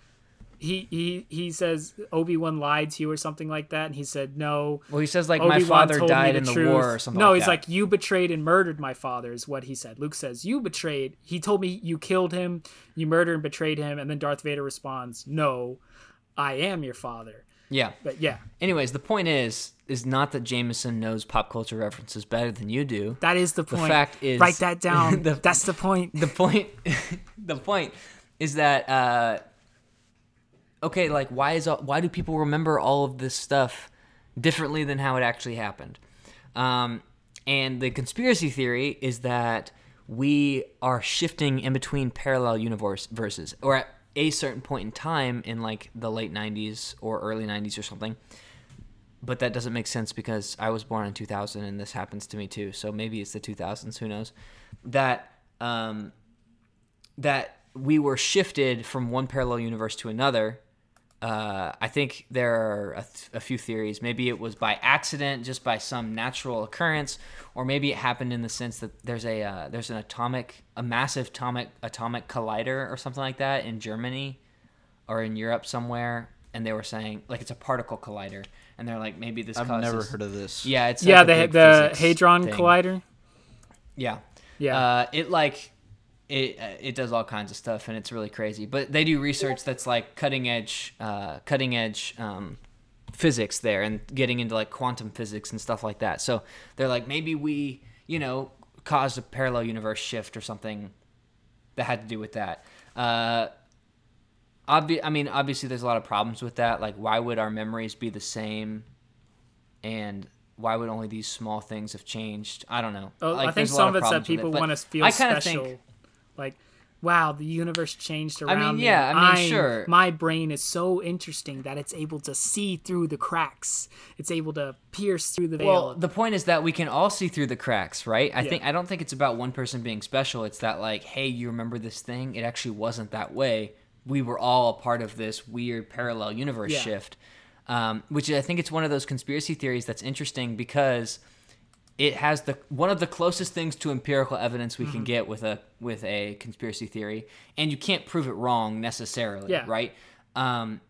He, he he says Obi Wan lied to you or something like that, and he said no. Well, he says like, "My Obi-Wan father told me died in the truth. war" or something. Like that. No, like he's that. like, "You betrayed and murdered my father," is what he said. Luke says, "You betrayed." He told me you killed him, you murdered and betrayed him, and then Darth Vader responds, "No, I am your father." yeah. But yeah, Anyways, the point is is not that Jameson knows pop culture references better than you do. that is the point. The fact is- write that down. the- That's the point. The point the point is that uh okay, like why is why do people remember all of this stuff differently than how it actually happened? Um and the conspiracy theory is that we are shifting in between parallel universe verses or at a certain point in time in like the late 90s or early 90s or something but that doesn't make sense because I was born in 2000 and this happens to me too. So maybe it's the 2000s. Who knows? That um, that we were shifted from one parallel universe to another. Uh, I think there are a, th- a few theories. Maybe it was by accident, just by some natural occurrence, or maybe it happened in the sense that there's a uh, there's an atomic, a massive atomic atomic collider or something like that in Germany or in Europe somewhere, and they were saying like it's a particle collider, and they're like maybe this I've causes. never heard of this. Yeah, it's yeah, like a the big the hadron thing. collider. Yeah, Yeah. Uh, it like it uh, it does all kinds of stuff, and it's really crazy. But they do research that's like cutting edge, uh, cutting edge um, physics there, and getting into like quantum physics and stuff like that. So they're like maybe we, you know, caused a parallel universe shift or something that had to do with that. Uh, obvi- I mean, obviously, there's a lot of problems with that. Like, why would our memories be the same? And why would only these small things have changed? I don't know. Oh, Like, I think there's a lot some of it's that people it, want to feel I special. think- like, wow, the universe changed I around mean, me. yeah, I mean, I'm- sure. My brain is so interesting that it's able to see through the cracks. It's able to pierce through the veil. Well, the point is that we can all see through the cracks, right? I Yeah. think I don't think it's about one person being special. It's that like, hey, you remember this thing? It actually wasn't that way. We were all a part of this weird parallel universe Yeah. shift, um, which I think it's one of those conspiracy theories that's interesting because it has the one of the closest things to empirical evidence we Mm-hmm. can get with a with a conspiracy theory, and you can't prove it wrong necessarily, Yeah. right? Um,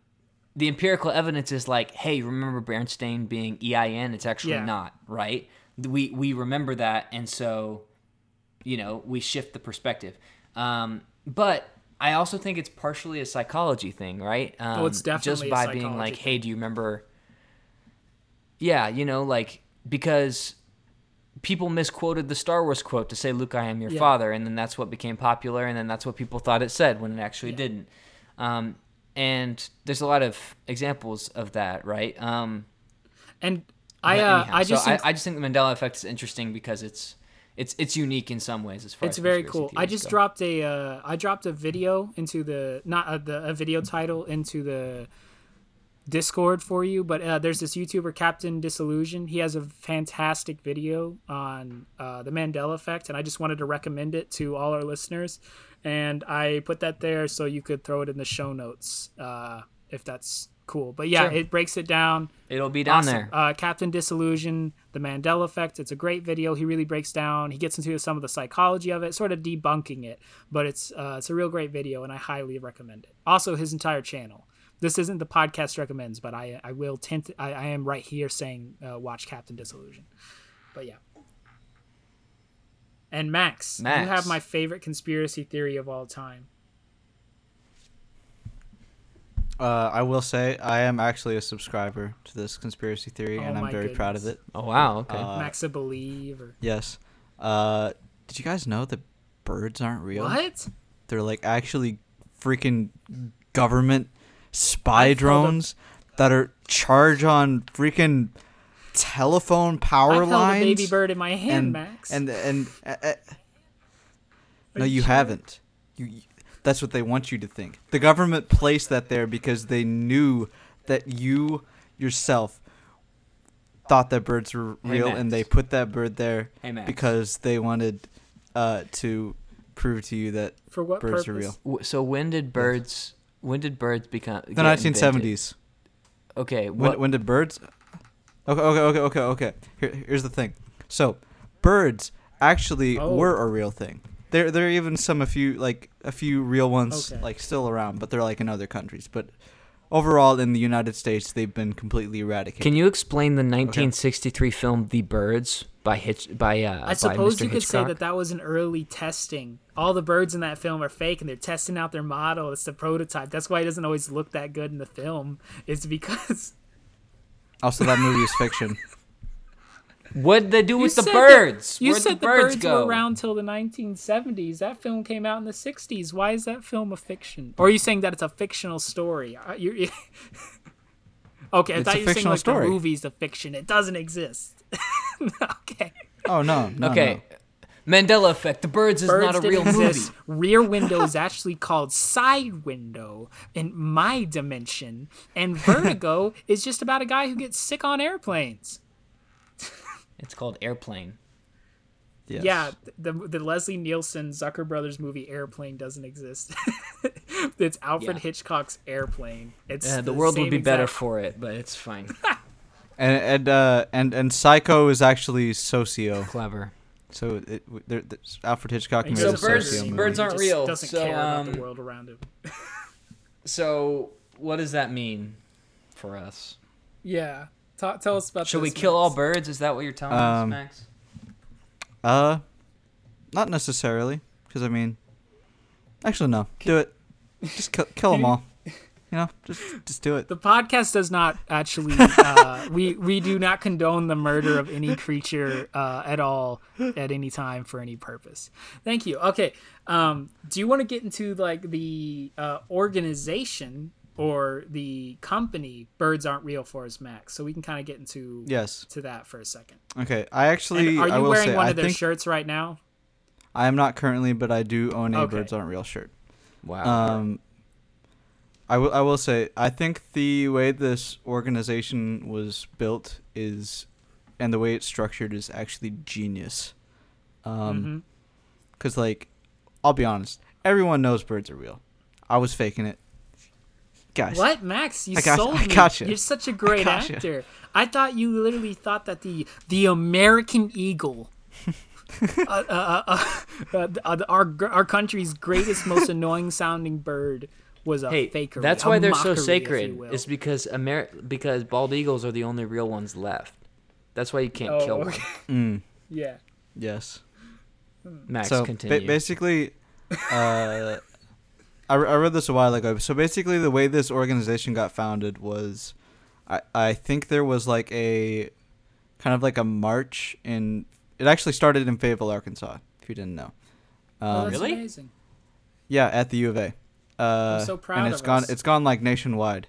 the empirical evidence is like, hey, remember Berenstein being EIN? It's actually Yeah. not, right? We we remember that, and so you know we shift the perspective. Um, but I also think it's partially a psychology thing, right? Um, Oh, it's just definitely a by being like, hey, do you remember? Yeah, you know, like because people misquoted the Star Wars quote to say "Luke, I am your Yeah. father," and then that's what became popular, and then that's what people thought it said when it actually Yeah. didn't. Um, and there's a lot of examples of that, right? Um, and I, uh, I just, so think I, I just think the Mandela effect is interesting because it's it's it's unique in some ways as far as it's as very cool. I just go. dropped a, uh, I dropped a video into the not uh, the a video title into the Discord for you, but uh, there's this YouTuber, Captain Disillusion. He has a fantastic video on uh, the Mandela Effect, and I just wanted to recommend it to all our listeners. And I put that there so you could throw it in the show notes uh, if that's cool. But yeah, Sure. it breaks it down. It'll be down Awesome. there. Uh, Captain Disillusion, The Mandela Effect. It's a great video. He really breaks down. He gets into some of the psychology of it, sort of debunking it. But it's uh, it's a real great video, and I highly recommend it. Also, his entire channel. This isn't the podcast recommends, but I I will tend I, I am right here saying uh, watch Captain Disillusion. But yeah. And Max, you have my favorite conspiracy theory of all time. Uh, I will say I am actually a subscriber to this conspiracy theory, Oh and I'm my very proud of it. Oh wow. Okay. Uh, Max, I believe or Yes. Uh, did you guys know that birds aren't real? what? They're like actually freaking government spy I a- drones that are charged on freaking telephone power I held lines. a baby bird in my hand, and, Max. And and uh, uh, no, you you haven't. You, you- that's what they want you to think. The government placed that there because they knew that you yourself thought that birds were Hey, real, and they put that bird there Hey, because they wanted uh, to prove to you that For what birds purpose? are real. So when did birds? When did birds become? The 1970s. invented? Okay. When, when did birds? Okay, okay, okay, okay, okay. Here, here's the thing. So, birds actually Oh. were a real thing. There, there are even some a few like a few real ones Okay. like still around, but they're like in other countries. But overall, in the United States, they've been completely eradicated. Can you explain the 1963 film The Birds by Hitch by uh I by suppose Mr. you could say that that was an early testing. All the birds in that film are fake, and they're testing out their model. It's the prototype. That's why it doesn't always look that good in the film. It's because also, that movie is fiction. What'd they do you with the birds? The, you Where'd said the birds, go? were around till the 1970s. That film came out in the 60s. Why is that film a fiction? Or are you saying that it's a fictional story? You're, okay, I It's thought a you were saying fictional like story. the movie's a fiction. It doesn't exist. okay. Oh no, no okay. Mandela effect. The birds is Birds not a didn't real movie. Rear window is actually called side window in my dimension, and vertigo is just about a guy who gets sick on airplanes. It's called Airplane. Yes. Yeah, the the Leslie Nielsen Zucker Brothers movie Airplane doesn't exist. it's Alfred Yeah. Hitchcock's Airplane. It's Yeah, the world would same be better for it, but it's fine. And and uh, and and Psycho is actually Socio. Clever. So it, there, there's Alfred Hitchcock And made he a birds- Socio see movie. birds aren't real, Doesn't so, care about the um, world around him. So, what does that mean for us? Yeah, Ta- tell us about. Should we this, kill all birds? Is that what you're telling Um, us, Max? Uh, not necessarily, because I mean, actually no. Do it. Just kill, kill them all. You know, just just do it. The podcast does not actually. Uh, we we do not condone the murder of any creature uh, at all at any time for any purpose. Thank you. Okay. Um, do you want to get into like the uh, organization or the company Birds Aren't Real for us, Max? So we can kind of get into Yes. to that for a second. Okay. I actually, And are I you will wearing say, one I of their shirts right now? I am not currently, but I do own a Okay. Birds Aren't Real shirt. Wow. Um, I will. I will say. I think the way this organization was built is, and the way it's structured is actually genius. Um, Mhm. cause like, I'll be honest. Everyone knows birds are real. I was faking it. Guys. What, Max? You I got you. sold I me. got you. You're such a great got you. actor. I thought you literally thought that the the American eagle, uh, uh, uh, uh, uh, our our country's greatest, most annoying sounding bird, was a hey, faker. that's a why they're mockery, so sacred. you will. Is because Amer- because bald eagles are the only real ones left. That's why you can't Oh, kill one. okay. Mm, yeah. yes. Max, so ba- basically, uh, I, re- I read this a while ago. So basically, the way this organization got founded was, I I think there was like a, kind of like a march in. It actually started in Fayetteville, Arkansas. If you didn't know. oh, Um, that's really? amazing. Yeah, at the U of A. Uh, so proud and it's of gone. us. It's gone like nationwide,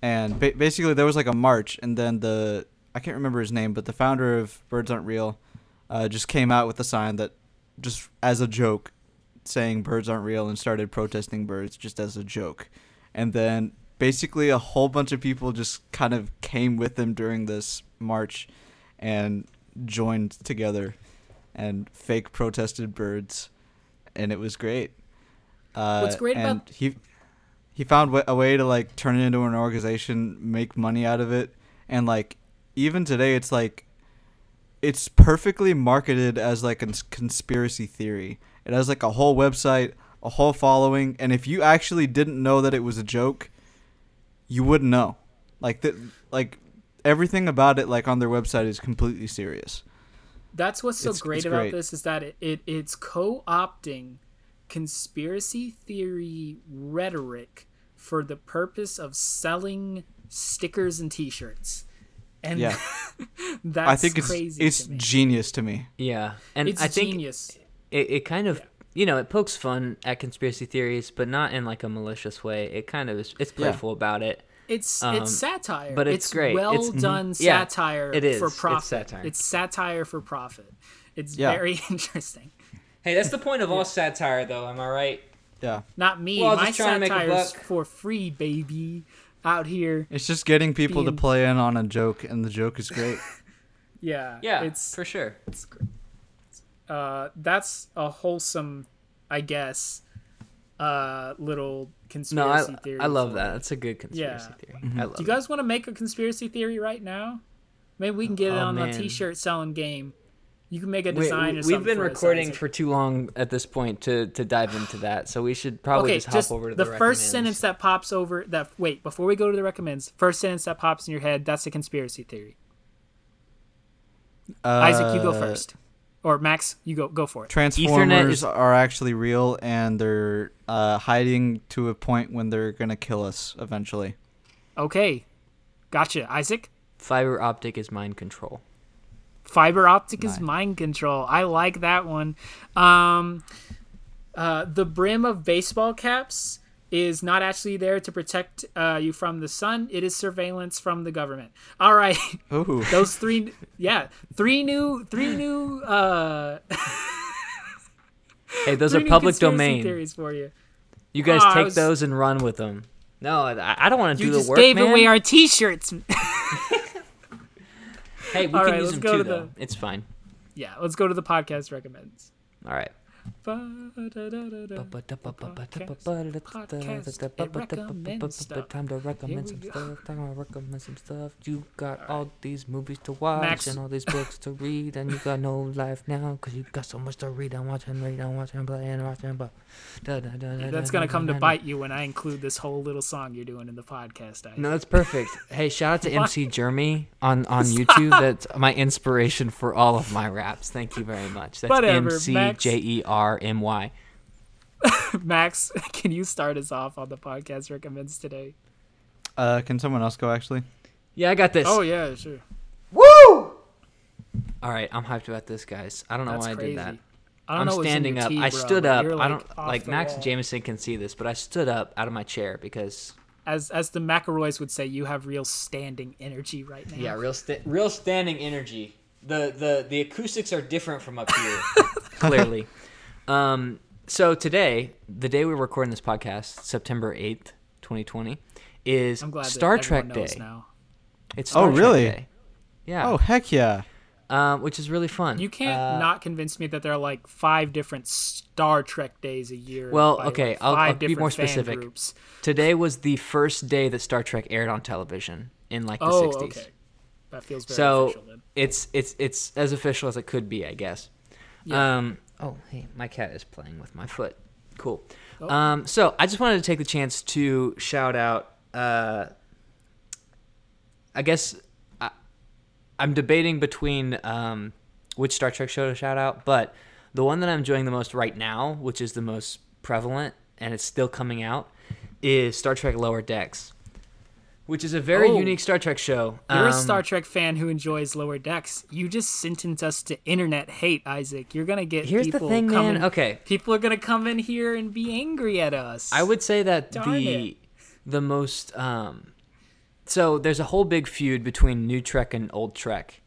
and ba- basically there was like a march, and then the I can't remember his name, but the founder of Birds Aren't Real, uh, just came out with a sign that, just as a joke, saying birds aren't real, and started protesting birds just as a joke, and then basically a whole bunch of people just kind of came with them during this march and joined together and fake protested birds. And it was great. Uh, What's great and about- he he found a way to like turn it into an organization make money out of it. And like even today it's like it's perfectly marketed as like a cons- conspiracy theory it has like a whole website a whole following and if you actually didn't know that it was a joke you wouldn't know like the, like everything about it like on their website is completely serious That's what's so It's- great it's about great. this is that it, it it's co-opting conspiracy theory rhetoric for the purpose of selling stickers and T-shirts. And Yeah. that's i think it's crazy. it's to genius to me Yeah, and it's I think genius. It, it kind of you know it pokes fun at conspiracy theories, but not in like a malicious way. It kind of is it's Yeah. playful about it. It's Um, it's satire, but it's great. Well It's- done Yeah, satire it is. for It's profit. satire. It's satire for profit. It's Yeah. very interesting. Hey, that's the point of all satire, though. Am I right? yeah Not me. Well, My just trying to make a satire's buck. for free, baby. Out here. it's just getting people to play in on a joke and the joke is great Yeah. Yeah, It's for sure. it's uh that's a wholesome, I guess, uh little No, conspiracy I theory. I love that. That's a good conspiracy Yeah. theory. Mm-hmm. I love Do you guys want to make a conspiracy theory right now? Maybe we can get it Oh, on a man. t-shirt selling game. You can make a We, design or we, something. have been for recording Isaac. for too long at this point to, to dive into that, so we should probably okay, just hop just over to the, the, first sentence that pops over that wait before we go to the recommends first sentence that pops in your head that's a conspiracy theory uh, isaac you go first or max you go go for it. Transformers is- are actually real, and they're uh, hiding to a point when they're gonna kill us eventually. okay. Gotcha. Isaac? Fiber optic is mind control. fiber optic is mind control. I like that one. Um uh the brim of baseball caps is not actually there to protect uh, you from the sun it is surveillance from the government all right Ooh, those three yeah three new three new uh Hey, those are public domain. theories for you You guys Ah, take was- those and run with them. No, I, I don't want to do the just work, gave man. away our T-shirts. hey, we All can right, use them go too, to though. the- It's fine. yeah, let's go to the podcast recommends. All right. Time to recommend some stuff. Time to recommend some stuff. You got all these movies to watch Max- and all these books to read, and you got no life now because you got so much to read and watch and read and watch and play and watch and play. That's gonna come to bite you when I include this whole little song you're doing in the podcast. I, No, that's perfect. Hey, shout out to MC Jeremy on on YouTube. That's my inspiration for all of my raps. Thank you very much. That's M C. J E R M Y. Max, can you start us off on the podcast recommends today? uh, can someone else go? Actually, Yeah, I got this. Oh yeah, sure. Woo! All right, I'm hyped about this, guys. I don't know That's why crazy. I did that. I don't I'm know standing up. tea, I bro, stood up. you're, I don't like Max wall. Jameson can see this, but I stood up out of my chair because As as the McElroys would say, you have real standing energy right now. yeah, real sta- real standing energy. The the the acoustics are different from up here, clearly. Um, so today, the day we're recording this podcast, September eighth, twenty twenty, is I'm glad Star Trek Day. now. It's Oh, Star Trek really? Day. Yeah. oh heck yeah! Um, which is really fun. You can't Uh, not convince me that there are like five different Star Trek days a year. Well, okay, like, I'll- I'll be more specific. Groups. Today was the first day that Star Trek aired on television in like the Oh, 60s. okay. That feels very so official then. it's it's it's as official as it could be, I guess. Yeah. Um. Oh, hey, my cat is playing with my foot. Cool. Oh. Um. So I just wanted to take the chance to shout out. Uh. I guess I, I'm debating between um, which Star Trek show to shout out, but the one that I'm enjoying the most right now, which is the most prevalent and it's still coming out, is Star Trek Lower Decks, which is a very Oh. unique Star Trek show. You're a Um, Star Trek fan who enjoys Lower Decks. You just sentenced us to internet hate, Isaac. You're gonna get Here's the people thing, coming. man. Okay, People are gonna come in here and be angry at us. I would say that Darn the it. the most um, so there's a whole big feud between New Trek and Old Trek,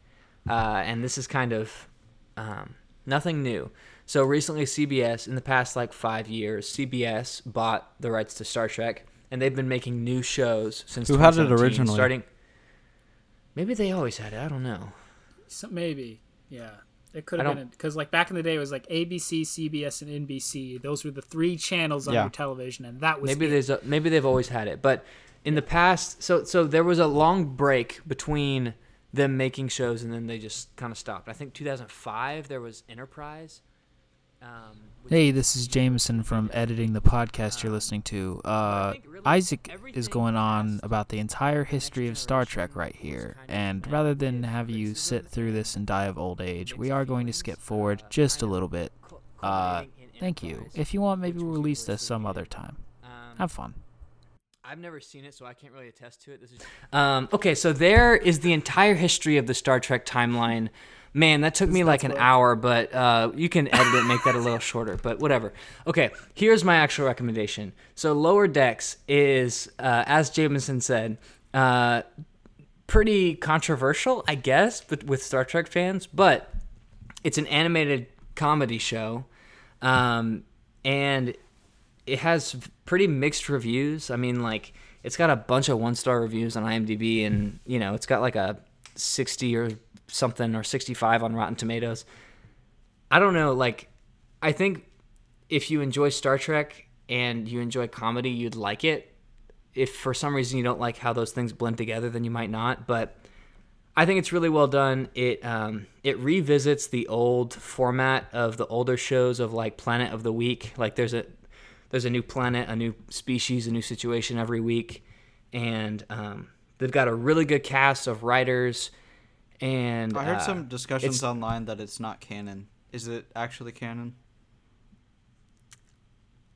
uh, and this is kind of um, nothing new. So recently, CBS in the past like five years, CBS bought the rights to Star Trek, and and they've been making new shows since. Who had it originally? Starting. Maybe they always had it. I don't know. So maybe, yeah. It could have been because, like back in the day, it was like ABC, CBS, and NBC. Those were the three channels on Yeah. your television, and that was maybe it. there's a, maybe they've always had it, but in the past, so so there was a long break between them making shows and then they just kind of stopped. I think 2005 there was Enterprise. Um, Hey, this is Jameson from editing the podcast you're listening to. Uh, Isaac is going on about the entire history of Star Trek right here, and rather than have you sit through this and die of old age, we are going to skip forward just a little bit. Uh, thank you. If you want, maybe we'll release this some other time. um, Have fun. I've never seen it, so I can't really attest to it. This is um, okay. So there is the entire history of the Star Trek timeline. Man, that took me like an hour, but uh, you can edit it, make that a little shorter. But whatever. Okay, here's my actual recommendation. So Lower Decks is, uh, as Jameson said, uh, pretty controversial, I guess, but with Star Trek fans. But it's an animated comedy show, um, and it has pretty mixed reviews. I mean, like it's got a bunch of one star reviews on IMDb, and you know, it's got like a sixty or something or sixty five on Rotten Tomatoes. I don't know. Like, I think if you enjoy Star Trek and you enjoy comedy, you'd like it. If for some reason you don't like how those things blend together, then you might not. But I think it's really well done. It um, it revisits the old format of the older shows of like Planet of the Week. Like there's a there's a new planet, a new species, a new situation every week, and um, they've got a really good cast of writers. And I heard uh, some discussions online that it's not canon. Is it actually canon?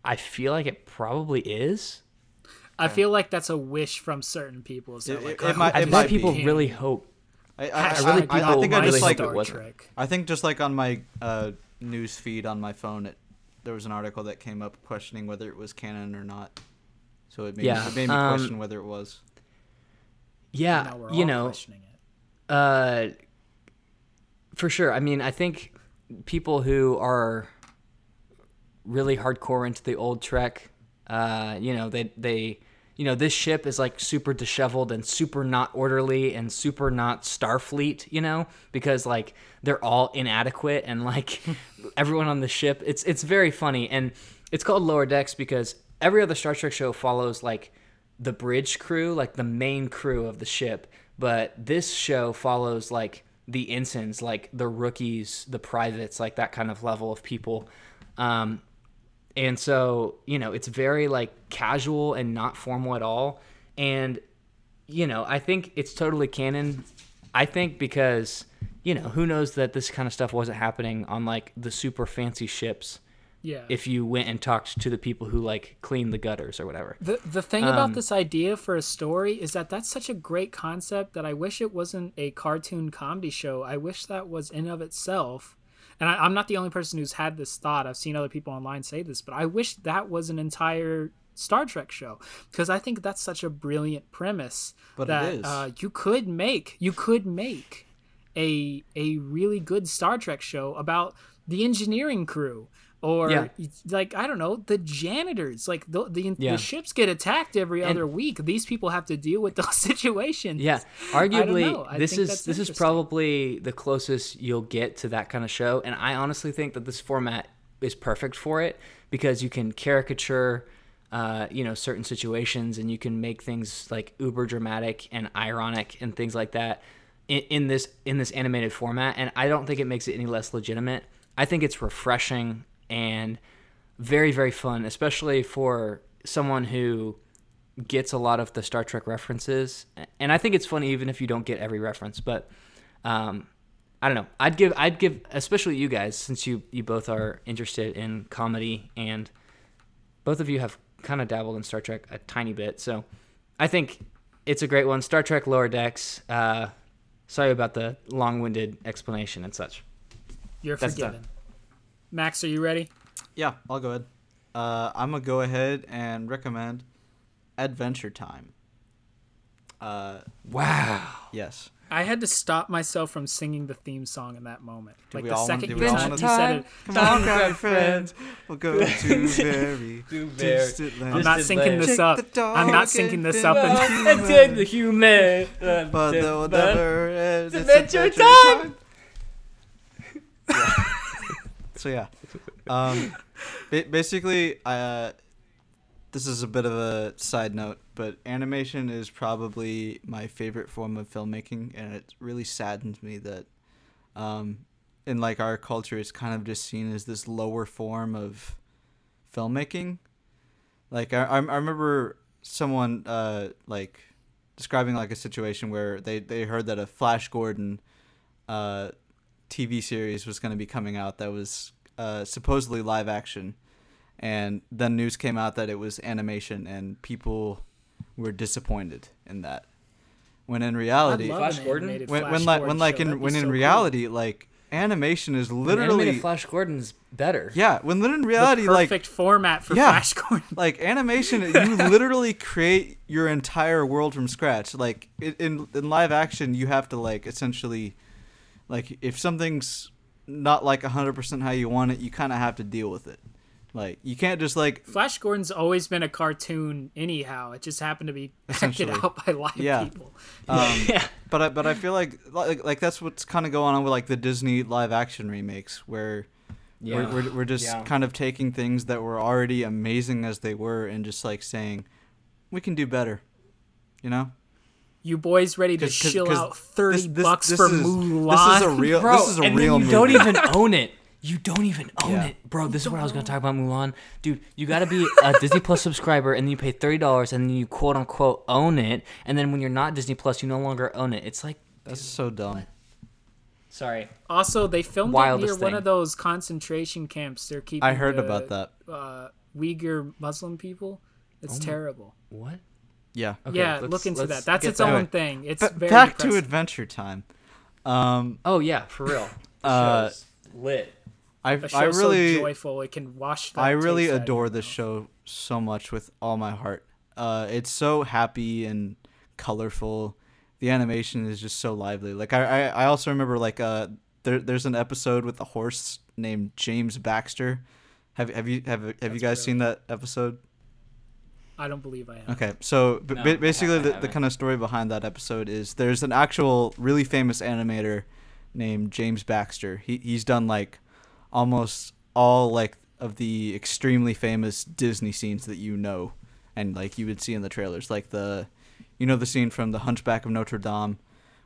I feel like it probably is. I feel like that's a wish from certain people. So It- like, it I might- hope I it this might be. people can- really hope. I, I, I, really I, I people think I just like Star. Trek. I think just like on my uh, news feed on my phone, it there was an article that came up questioning whether it was canon or not. So it made, Yeah, me, it made me um, question whether it was. Yeah, you know, questioning it. Uh, for sure. I mean, I think people who are really hardcore into the old Trek, uh, you know, they they, you know, this ship is like super disheveled and super not orderly and super not Starfleet, you know, because like they're all inadequate and like everyone on the ship, it's it's very funny and it's called Lower Decks because every other Star Trek show follows like the bridge crew, like the main crew of the ship. But this show follows like the ensigns, like the rookies, the privates, like that kind of level of people. Um, and so, you know, it's very like casual and not formal at all. And, you know, I think it's totally canon. I think because, you know, who knows that this kind of stuff wasn't happening on like the super fancy ships Yeah. if you went and talked to the people who like clean the gutters or whatever. The the thing Um, about this idea for a story is that that's such a great concept that I wish it wasn't a cartoon comedy show. I wish that was in of itself. And I, I'm not the only person who's had this thought. I've seen other people online say this, but I wish that was an entire Star Trek show because I think that's such a brilliant premise But it that is. Uh, you could make. You could make a a really good Star Trek show about the engineering crew or Yeah. like I don't know the janitors. Like the the, Yeah. the ships get attacked every And- other week. These people have to deal with those situations. Yeah, arguably, this is this is probably the closest you'll get to that kind of show, and I honestly think that this format is perfect for it because you can caricature, uh, you know, certain situations, and you can make things like uber dramatic and ironic and things like that in, in this in this animated format. And I don't think it makes it any less legitimate. I think it's refreshing and very very fun, especially for someone who gets a lot of the Star Trek references, and I think it's funny even if you don't get every reference. But um, I don't know. I'd give I'd give especially you guys since you you both are interested in comedy and both of you have kind of dabbled in Star Trek a tiny bit. So I think it's a great one. Star Trek Lower Decks. Uh, sorry about the long-winded explanation and such. You're That's forgiven. Max, are you ready? Yeah, I'll go ahead. Uh, I'm gonna go ahead and recommend Adventure Time. Uh, Wow. yes. I had to stop myself from singing the theme song in that moment. Do like we the all wanna- second do we all said- wanna- he said it, Come on, grab friends. We'll go to very very distant I'm not syncing this up. I'm not syncing this up. And And take the human. But they'll never end. It's adventure adventure time. Yeah. so yeah, um, basically, uh, this is a bit of a side note, but animation is probably my favorite form of filmmaking, and it really saddens me that, um, in like our culture, it's kind of just seen as this lower form of filmmaking. Like I, I remember someone uh like describing like a situation where they they heard that a Flash Gordon uh TV series was going to be coming out that was uh supposedly live action and then news came out that it was animation and people were disappointed in that when in reality Flash Gordon? animated when Flash when like when like show. in when in so cool. reality like animation is literally Animated Flash Gordon's better. yeah when in the reality like perfect format for Yeah. Flash Gordon. like animation you literally create your entire world from scratch like in in live action you have to like essentially like if something's not like 100% how you want it you kind of have to deal with it like you can't just like Flash Gordon's always been a cartoon, anyhow. It just happened to be acted out by live Yeah. people. um Yeah. but I, but I feel like like like that's what's kind of going on with like the Disney live action remakes where we're, we're, we're just Yeah. kind of taking things that were already amazing as they were and just like saying we can do better you know You boys ready to 'Cause- 'cause- shill 'cause out thirty this- this- bucks this for is- Mulan? This is a real. Bro, this is a and real then movie. you don't even own it. You don't even own Yeah. it, bro. This is what I was gonna talk about Mulan, dude. You gotta be a Disney Plus subscriber, and then you pay thirty dollars, and then you quote unquote own it, and then when you're not Disney Plus, you no longer own it. It's like, That's so dumb. sorry, Also, they filmed it Wildest near one of those concentration camps. They're keeping. I heard the, about that. Uh, Uyghur Muslim people. It's terrible. what? Yeah. Okay, yeah, let's- look into let's that. That's its own Anyway, thing. It's Ba- very back to. Adventure Time. Um, Oh yeah, for real. The Uh, show's lit. I A show I really so joyful it can wash. the I really taste adore your this mouth. show so much with all my heart. Uh, it's so happy and colorful. The animation is just so lively. Like I, I, I also remember like uh, there, there's an episode with a horse named James Baxter. Have have you have have you guys really seen that episode? I don't believe I have. Okay, so b- No, ba- basically, the, the kind of story behind that episode is there's an actual really famous animator named James Baxter. He he's done like almost all like of the extremely famous Disney scenes that you know, and like you would see in the trailers, like the, you know, the scene from The Hunchback of Notre Dame,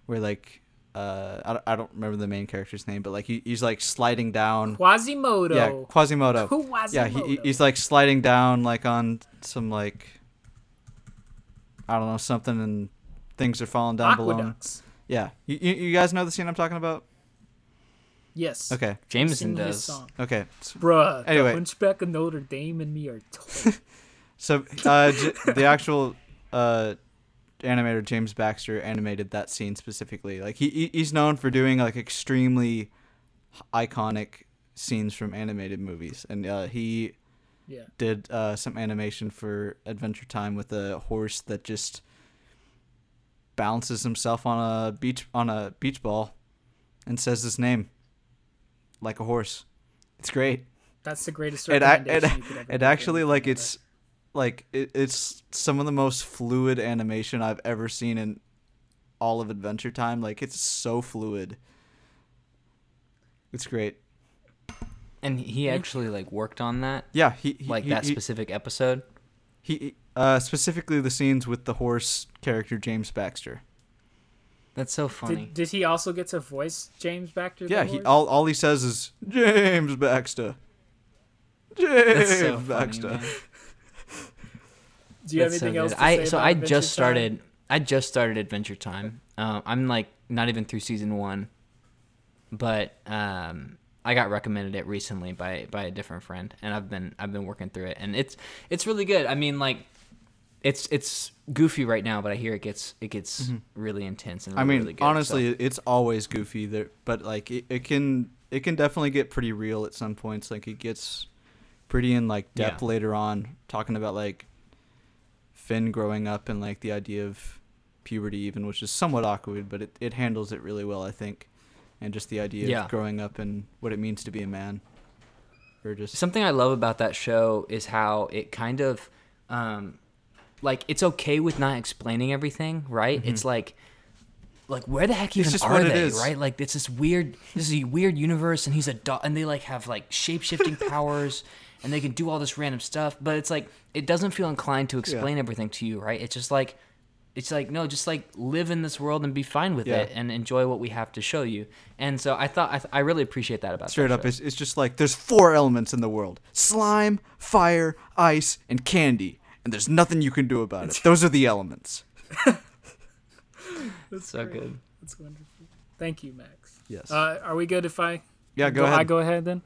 where like. Uh, I, don't- I don't remember the main character's name, but like he, he's like sliding down. Quasimodo. Yeah, Quasimodo. Yeah, he, he- he's like sliding down like on some like I don't know something, and things are falling down below. Aqueducts. Yeah, you, you you guys know the scene I'm talking about? Yes. Okay, Jameson Sing his does. song. okay. S- Bruh, Anyway. the Hunchback of Notre Dame and me are toys. So uh, J- the actual uh, animator James Baxter animated that scene specifically. Like he he- he's known for doing like extremely iconic scenes from animated movies, and uh, he yeah. did uh, some animation for Adventure Time with a horse that just balances himself on a beach on a beach ball and says his name like a horse. It's great. That's the greatest It it, you could ever it actually like it's like it, it's some of the most fluid animation I've ever seen in all of Adventure Time. Like it's so fluid. It's great. And he actually like worked on that, Yeah, he, he like he, that he- specific episode. He uh, specifically the scenes with the horse character James Baxter. That's so funny. Did, did he also get to voice James Baxter? the Yeah, he all all he says is James Baxter. James That's so funny, Baxter. man. Do you have That's so anything else to I say so about I Adventure just Time? started. I just started Adventure Time. Um, I'm like not even through season one, but um, I got recommended it recently by by a different friend, and I've been I've been working through it, and it's it's really good. I mean, like it's it's goofy right now, but I hear it gets it gets really intense and Mm-hmm. I mean, really good, honestly, so- it's always goofy there, but like it, it can it can definitely get pretty real at some points. Like it gets pretty in like Yeah. depth later on, talking about like Finn growing up and like the idea of puberty even, which is somewhat awkward, but it, it handles it really well, I think. And just the idea Yeah. of growing up and what it means to be a man. Or just Something I love about that show is how it kind of, um, like it's okay with not explaining everything, right? It's like, like where the heck even just are they, right? Like it's this weird, this is a weird universe, and he's a dog, and they like have like shape shifting powers, and they can do all this random stuff. But it's like it doesn't feel inclined to explain everything to you, right? It's just like. It's like no, just like live in this world and be fine with Yeah. it and enjoy what we have to show you. And so I thought I, th- I really appreciate that about straight that up, it's, it's just like there's four elements in the world slime, fire, ice, and candy. And there's nothing you can do about it. Those are the elements. That's so great. good. That's wonderful. Thank you, Max. Yes. Uh, are we good if I? yeah, go, ahead. I go ahead then.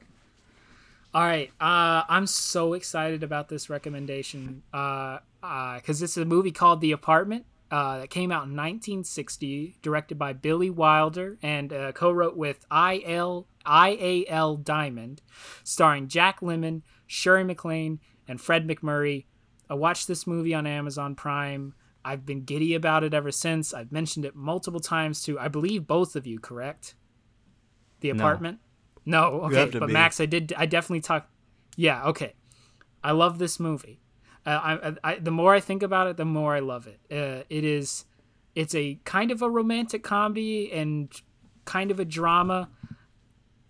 All right. Uh, I'm so excited about this recommendation because uh, uh it's a movie called The Apartment uh, that came out in 1960, directed by Billy Wilder and uh, co-wrote with I.L. I.A.L. Diamond, starring Jack Lemmon, Sherry MacLaine, and Fred MacMurray. I watched this movie on Amazon Prime. I've been giddy about it ever since. I've mentioned it multiple times to, I believe, both of you, correct? The apartment? No, okay. have to But be. Max, I did, I definitely talk. Yeah, okay. I love this movie. Uh, I, I, I, the more I think about it, the more I love it. Uh, it is, it's a kind of a romantic comedy and kind of a drama,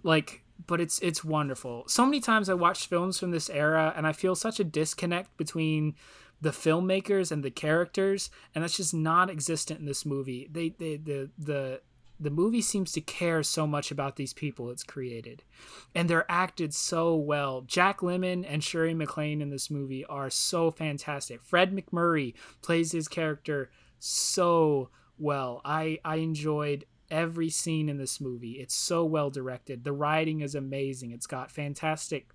like, but it's it's wonderful. So many times I watch films from this era, and I feel such a disconnect between the filmmakers and the characters, and that's just not existent in this movie. They, they the the the movie seems to care so much about these people it's created. And they're acted so well. Jack Lemmon and sherry MacLaine in this movie are so fantastic. Fred MacMurray plays his character so well. I i enjoyed every scene in this movie. It's so well directed. The writing is amazing. It's got fantastic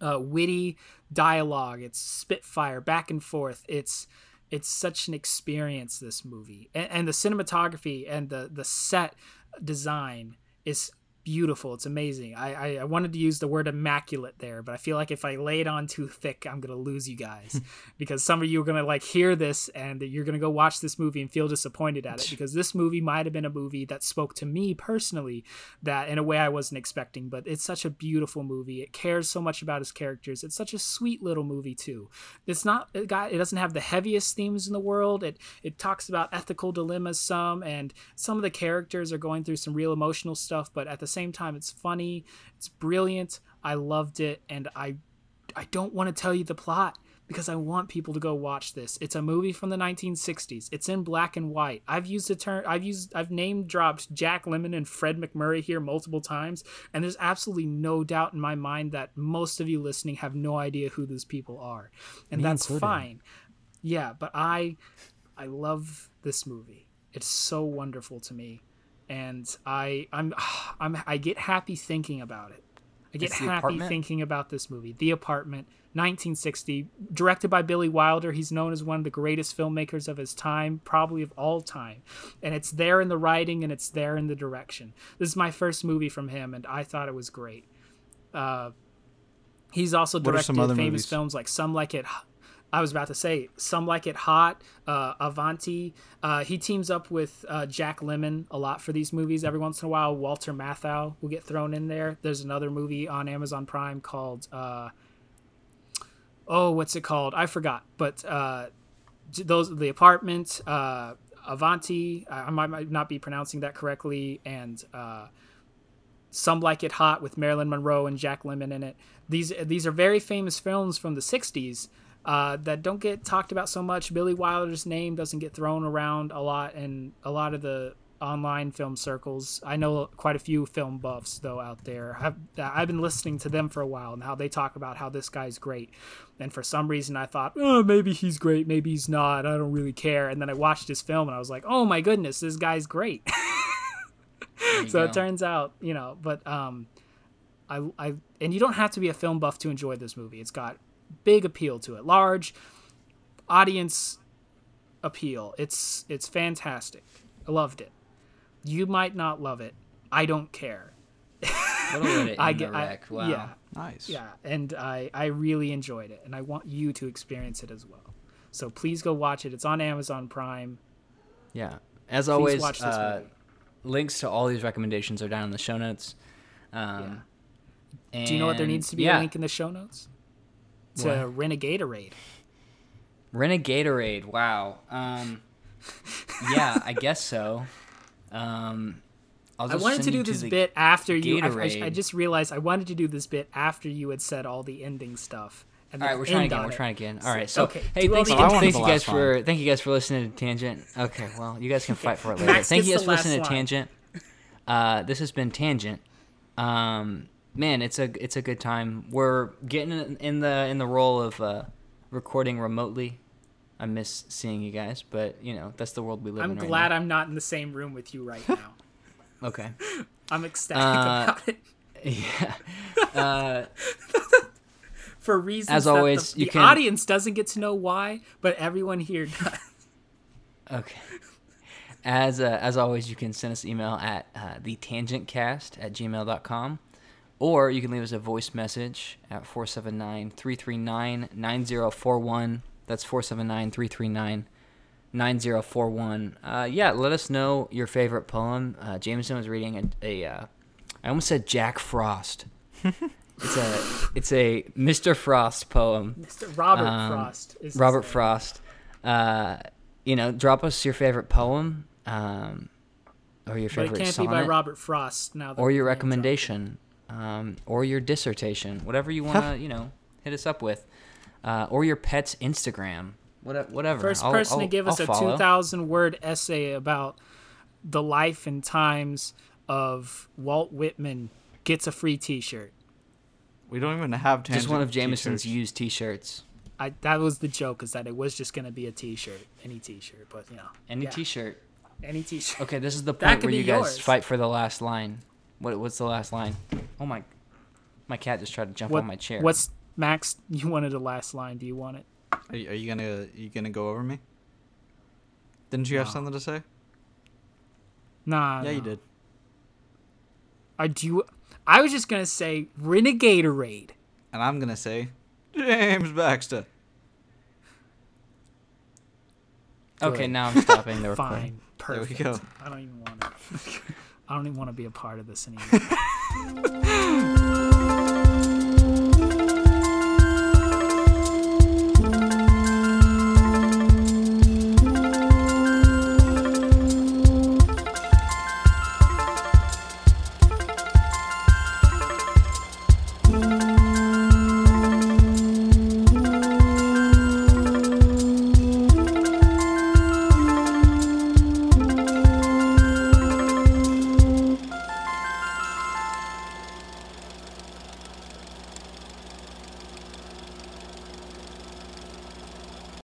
uh, witty dialogue. It's spitfire back and forth. It's it's such an experience this movie. And, and the cinematography and the the set design is beautiful. It's amazing. I, I i wanted to use the word immaculate there but i feel like if i lay it on too thick i'm gonna lose you guys. Because some of you are gonna like hear this and you're gonna go watch this movie and feel disappointed at it. Because this movie might have been a movie that spoke to me personally that in a way i wasn't expecting but it's such a beautiful movie. It cares so much about his characters. It's such a sweet little movie too. It's not it got it doesn't have the heaviest themes in the world. It it talks about ethical dilemmas some and some of the characters are going through some real emotional stuff but at the same time. It's funny. It's brilliant. I loved it. And i i don't want to tell you the plot because i want people to go watch this. It's a movie from the 1960s it's in black and white. I've used the term i've used i've name dropped jack Lemmon and fred MacMurray here multiple times. And there's absolutely no doubt in my mind that most of you listening have no idea who these people are. And Me that's included. fine. Yeah but i i love this movie. It's so wonderful to me and i i'm i'm i get happy thinking about it. I get happy Apartment? thinking about this movie. The apartment 1960 directed by billy wilder. He's known as one of the greatest filmmakers of his time probably of all time. And it's there in the writing and it's there in the direction. This is my first movie from him and i thought it was great. Uh he's also directed famous movies? films like some like it I was about to say some like it hot, uh, Avanti. Uh, he teams up with uh, Jack Lemmon a lot for these movies. Every once in a while, Walter Matthau will get thrown in there. There's another movie on Amazon Prime called uh, oh, what's it called? I forgot. But uh, those the apartment, uh, Avanti. I might, might not be pronouncing that correctly, and some Like It Hot with Marilyn Monroe and Jack Lemmon in it. These these are very famous films from the '60s uh, that don't get talked about so much. Billy Wilder's name doesn't get thrown around a lot in a lot of the online film circles. I know quite a few film buffs though out there. I've, I've been listening to them for a while and how they talk about how this guy's great. And for some reason, I thought, oh, maybe he's great, maybe he's not. I don't really care. And then I watched his film and I was like, oh my goodness, this guy's great. So it turns out you know but um I, I and you don't have to be a film buff to enjoy this movie it's got big appeal to it. Large audience appeal. It's it's fantastic. I loved it. You might not love it. I don't care. What a way to end I get I- Wow. yeah. Nice. yeah and i i really enjoyed it and i want you to experience it as well. So please go watch it. It's on amazon prime. Yeah. As always, watch this uh, movie. links to all these recommendations are down in the show notes. Um, Do you know what there needs to be yeah, a link in the show notes? To What? Renegatorade. Renegatorade. Wow. Um, yeah, I guess so. Um, I'll I wanted to do this the- bit after you. I, I, just realized I wanted to do this bit after you had said all the ending stuff. And All right, we're trying again. We're it. trying again. All right. So- okay, hey, thanks, the thank you guys the for thank you guys for listening to Tangent. Okay, well, you guys can fight for it later. Thank you guys for listening to. Tangent. Uh, this has been Tangent. Um, man, it's a it's a good time. We're getting in- in the in the role of uh, recording remotely. I miss seeing you guys, but you know that's the world we live in. I'm in. right glad now. I'm not in the same room with you right now. Okay. I'm ecstatic Uh, about it Yeah. Uh, for reasons as that always, the, the can- audience doesn't get to know why, but everyone here does. Okay. As uh, as always, you can send us email at uh, thetangentcast at gmail.com or you can leave us a voice message at 479-339-9041. That's 479-339-9041. Uh, yeah, let us know your favorite poem. Uh, Jameson was reading a, a uh, I almost said Jack Frost. it's a it's a Mr. Frost poem. Mr. Robert Um, Frost is Robert name. Frost. Uh, you know, drop us your favorite poem, um, or your But favorite it can't sonnet, be by Robert Frost now. that or your we've dropped. recommendation, um, or your dissertation, whatever you want to, you know, hit us up with, uh, or your pet's Instagram, whatever. whatever. First I'll- person to I'll- give us I'll a follow. 2,000 word essay about the life and times of Walt Whitman gets a free T-shirt. We don't even have Just one of Jameson's t-shirts. used T-shirts. I that was the joke is that it was just gonna be a T-shirt, any T-shirt, but you know, Any yeah, T-shirt. any T-shirt. Okay, this is the point where be you guys fight for the last line. What what's the last line? Oh my, my cat just tried to jump What, on my chair. What's Max? You wanted the last line. Do you want it? Are you, are you gonna are you gonna go over me? Didn't you have something to say? Nah. yeah, you did. I do. I was just gonna say Renegatorade. And I'm gonna say, James Baxter. okay, now I'm stopping the recording. Fine. There we go. I don't even want to. I don't even want to be a part of this anymore.